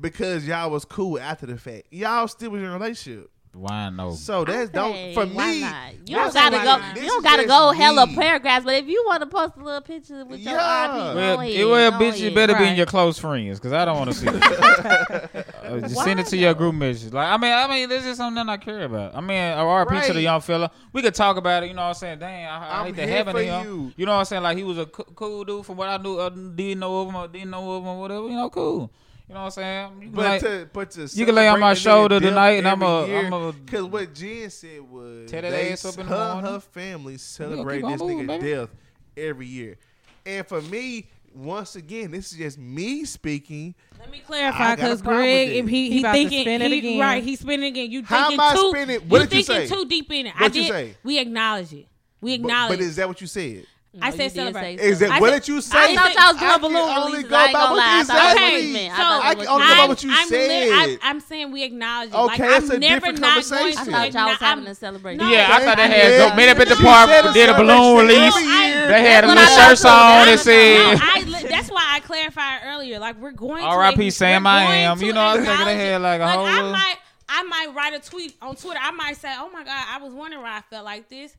because y'all was cool after the fact. Y'all still was in a relationship. Why no? So that's don't for me. not? You don't gotta go. not? You don't gotta go hella me. paragraphs. But if you want to post a little picture with your Yeah. RP, Well, go it, ahead, well, go bitch, you ahead. better be in your close friends because I don't want to see it. Uh, just send it to your group message. Like, I mean, I mean, this is something I care about. I mean, a RP to the young fella. We could talk about it. You know what I'm saying? Dang, I, I I'm hate to here have it for you. You know what I'm saying? Like, he was a cool dude from what I knew, uh, didn't know of him or didn't know of him or whatever. You know, cool. You know what I'm saying? You can But like- to but to you can lay on my shoulder tonight and I'm I'ma- I'ma- because what Jen said was Tear that they, ass up in the her morning. her family celebrate this moving, nigga baby. death every year, and for me, once again, this is just me speaking. Let me clarify, because Greg, if he He he, thinking spin it he, again. right, he's spinning again. You How thinking am I too, spinning? What did you thinking say? too deep in it. I What'd you did. say? We acknowledge it. We But, acknowledge. but is that what you said? I oh, No, said celebrate. say Is that I what did you say? I thought y'all was doing I can balloon only releases. go I ain't by gonna what lie. I you thought that's said. what you. I So, I that's can what only you go by meant. what you I'm, lit- said. I'm, I'm saying we acknowledge it. like, Okay, I'm it's a never different not going conversation. to I thought y'all was having I'm- a celebration. No. Yeah, I thought they had Yeah. met up at the park, said did a balloon release. every. They had a That's little what I shirts on too. and said, that's why I I clarified earlier. Like we're going. to R.I.P. Sam, I am. You know, I was thinking acknowledge ahead it. like a whole I might, I might write a tweet on Twitter. I might say, "Oh my god, I was wondering why I felt like this."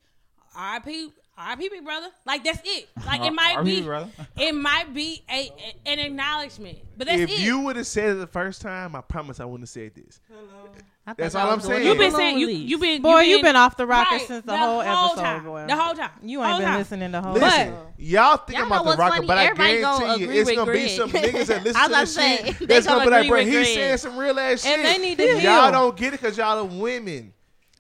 R.I.P. R.I.P. Big brother. Like that's it. Like it might be. brother. It might be a, a- an acknowledgement, but that's if it. you would have said it the first time, I promise I wouldn't have said this. I That's all I'm saying. You've been saying you league. you been Boy, you you've been off the rocker right, since the, whole, whole episode, time. boy. The whole time. You ain't Whole been time. listening the whole Listen, time. y'all think Y'all I'm know about to what's rock funny? but I Everybody gonna guarantee you, agree it's with gonna be some niggas that I listen was to this to say, shit they that's gonna be gonna like, bro, agree he's saying some real ass shit. And they need to Y'all don't get it because y'all are women,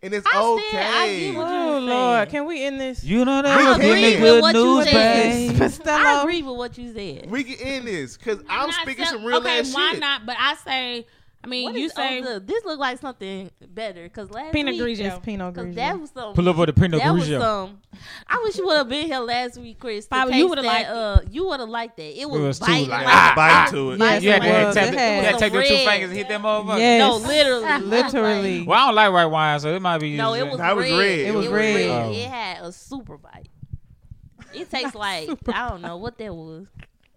and it's I okay. said I get what Oh Lord, can we end this? You know I that. Give agree with what you news, said. I agree with what you said. We can end this because I'm not speaking tell- some real okay, ass why shit. not? But I say, I mean, What you is- say oh, look, this look like something better because last Pinot week, Grigio. It's Pinot Grigio. that was some. Pull up with the Pinot that was some. I wish you would have been here last week, Chris. to Bobby, taste you would've liked. Uh, you would have liked that. It was, was too biting like- like, Ah, bite it to it. biting You had to like- was. tap It the- had you had to take them two red. fingers and hit that motherfucker. Yes. No, literally, Literally. Well, I don't like white wine, so it might be. No, just- it was That was red. red. It was red. Oh. It had a super bite. It tastes like I don't know what that was.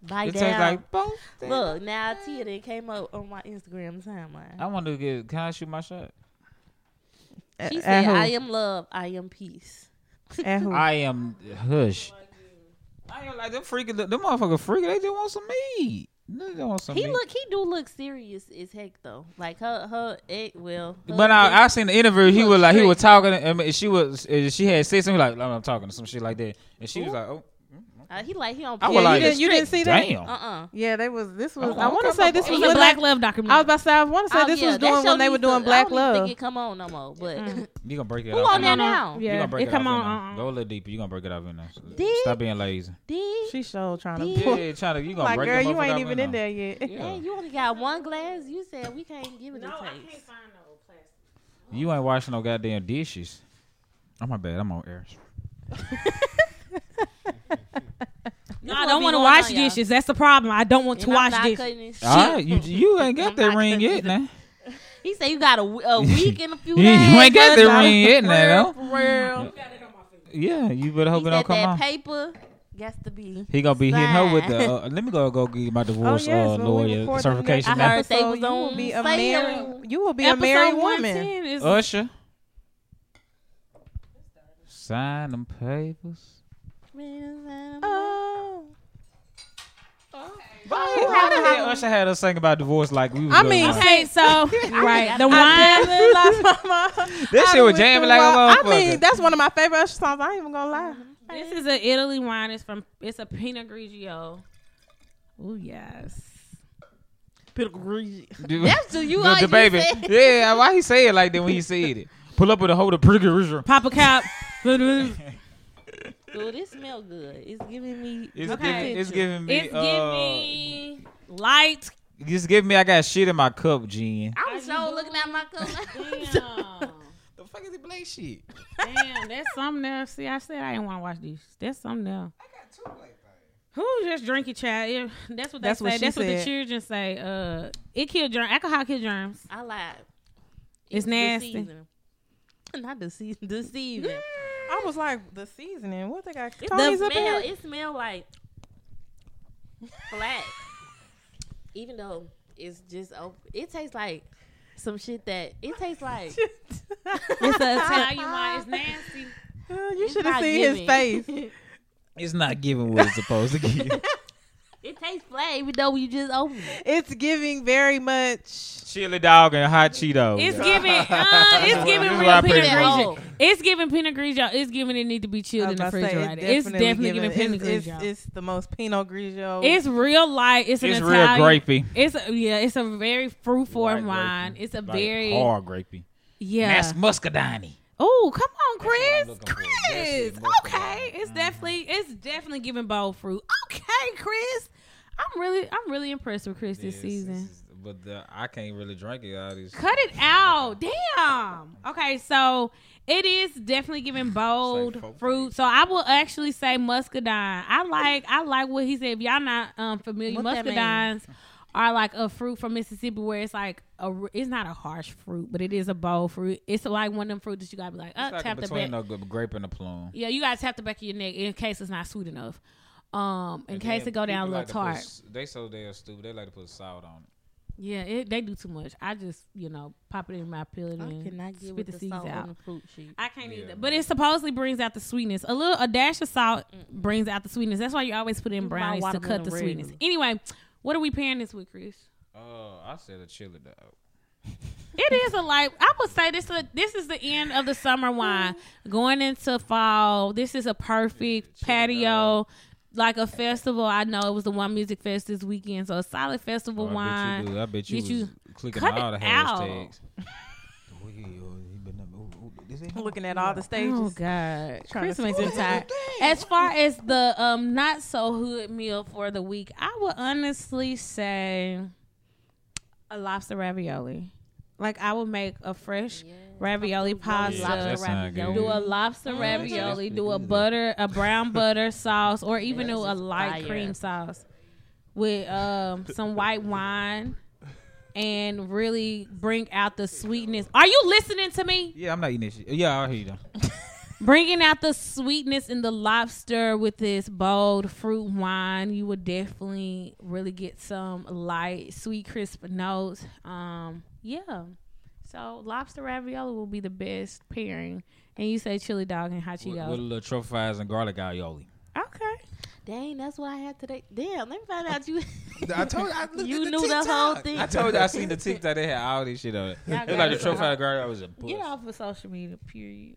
Bite It down. tastes like both. Look, now Tia then came up on my Instagram timeline. I want to get. Can I shoot my shot? She At said, who? "I am love, I am peace." At who? I am hush. I ain't like them freaking. Them motherfucker freaking. They just want some meat. They want some He meat. look, he do look serious as heck though. Like her, her, it will. But I, I seen the interview. He was like, he was talking. I mean, she was, she had said something like, "I'm talking to some shit like that," and she was like, "Oh, uh, he like he don't. I yeah, was you, like, didn't, you didn't see that? damn." Uh uh Yeah, they was. This was. Oh, I want to say this was was a Black love Love I was about to say. I want to say Oh, this yeah, was doing when they were needs to- doing Black I don't even Love. think it come on no more. But You gonna break it Who off on in there there. now? You Yeah, gonna break it it, come off on. there. uh-uh. Go a little deeper. You gonna break it off in there. Did? Stop being lazy. did She so trying to Yeah. trying to. You gonna Like, break girl, the you ain't even in there. there yet. Yeah, you only got one glass. You said we can't give it a no, I taste. can't find no plastic. You ain't washing no goddamn dishes. Oh my bad. I'm on air. No, I don't want to wash on, y'all. dishes. That's the problem. I don't want to I'm wash dishes. cutting All right, you you ain't got that ring yet, this. now. He said you got a, a week and a few You ain't got That's that ring yet, now, For real. Yeah, you better He hope it don't come that out. paper got to be. He gonna be hitting her with the. Uh, let me go go get my Oh divorce yes, uh, when we lawyer certification. next I now. heard they episode, was you will be a married. You will be a married woman. Usher, sign them papers. Oh. Why the hell Usher had us sing about divorce like we was? I good mean, ones? Okay, so right, the wine. definitely lost my mind. That I shit was jamming like a all- I mean, that's one of my favorite Usher songs. I ain't even gonna lie. This is an Italy wine. It's from. It's a Pinot Grigio. Oh yes. Dude, That's who you the, the baby. Yeah, why he say it like that when he said it? Pull up with a hold of pretty good. Papa cap. Dude, this smell good. It's giving me. It's Okay. giving. It's giving me. It's uh, giving light. Just give me. I got shit in my cup, Jen. I'm so looking at my cup. Damn. The fuck is the black shit? Damn, that's something else. See, I said I didn't want to watch these. That's something there. I got two else. Who just drinking, child? Yeah, that's what they That's say. what she that's what the children say. Uh, it kill germs. Alcohol kill germs. I lied. It's nasty. deceiving. Not deceiving. Deceiving. I was like, the seasoning. What they got? It Tony's the up smell. here. It smell like flat. Even though it's just open, it tastes like some shit that it tastes like. It's an Italian wine. It's nasty. Uh, you should have not seen his face. It's not giving what it's supposed to give. It tastes flat, even though you just opened it. It's giving very much. Chili dog and hot Cheetos. It's giving. Uh, it's giving real Pinot Grigio. It's giving Pinot Grigio. It's giving it need to be chilled in the about to say, refrigerator. It's definitely giving Pinot it's, Grigio. it's, it's the most Pinot Grigio. It's real light. It's an real Italian. grapey. It's a, yeah. It's a very fruit form wine. grapey. It's a Like very hard grapey. yeah. That's muscadine. Oh, come on, That's what I'm Chris. Chris. That's it, muscadine. Okay, it's definitely it's definitely giving bold fruit. Okay, Chris. I'm really I'm really impressed with Chris this Yes, season. this is- but the, I can't really drink it. All these. Cut it out. Damn. Okay, so it is definitely giving bold folk fruit. So I will actually say muscadine. I like I like what he said. If y'all not um familiar, What that muscadines are like a fruit from Mississippi where it's like a r- it's not a harsh fruit, but it is a bold fruit. It's like one of them fruits that you gotta be like, It's uh, like tap the between back. a g- grape and a plum. Yeah, you gotta tap the back of your neck in case it's not sweet enough. Um, in And case it go down a people little like to put tart. s- They so damn stupid. They like to put salt on it. Yeah, it, they do too much. I just, you know, pop it in my peel and I in, cannot get spit with the the seeds salt out. the fruit sheet. I can't Yeah, either. But it supposedly brings out the sweetness. A little, a dash of salt brings out the sweetness. That's why you always put in My brownies to cut the red. sweetness. Anyway, what are we pairing this with, Chris? Uh, I said a chili dog. It is a light. I would say this a, this is the end of the summer wine going into fall. This is a perfect patio, like a festival. I know it was the one music fest this weekend, so a solid festival Oh, I bet wine. you do. I bet you Did you clicking cut all the it out? hashtags. Oh, yeah, oh, he been up- oh, oh, this ain't- Looking at all the stages. Oh God, Trying Chris to makes me tired. As far as the um not so hood meal for the week, I would honestly say a lobster ravioli. Like I would make a fresh ravioli pasta. Yeah, that sound good. do a lobster Mm, ravioli, do a butter, a brown butter sauce, or even Yes, do a light fire. cream sauce with um some white wine and really bring out the sweetness. Are you listening to me? Yeah, I'm not eating this shit. Yeah, I hear you. though. Bringing out the sweetness in the lobster with this bold fruit wine, you would definitely really get some light, sweet, crisp notes. Um, yeah. So lobster ravioli will be the best pairing. And you say chili dog and hot With, Cheetos. with a little truffle fries and garlic aioli. okay. Dang, that's what I had today. Damn, let me find out you I told you, I looked you at knew the, the whole thing. I told you I seen the TikTok. They had all this shit on it. Y'all It got like the it. truffle fries garlic was a puss. Get off of social media, period.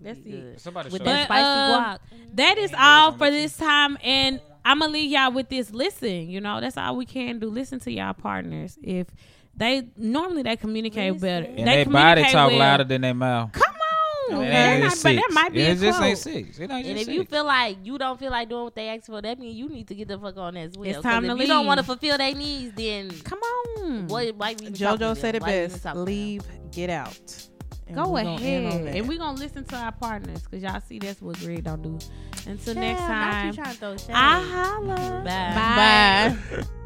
That's it. Good. Somebody With that me. Spicy guac. Uh, that is all for this time, and I'm gonna leave y'all with this. Listen, you know that's all we can do. Listen to y'all partners. If they normally they communicate better, Listen. And they body talk well. louder than their mouth. Come on, And They're not- but that might be It a just ain't quote. six. It ain't And just if you feel like you don't feel like doing what they ask for, that means you need to get the fuck on as well. It's time to if to you don't want to fulfill their needs, then Come on, what? Why we even JoJo said it Why best. talking to them? Leave, get out. And go ahead, and we're gonna listen to our partners because y'all see that's what Greg don't do. Until next Child, time, you trying to throw. I holla. Bye. Bye.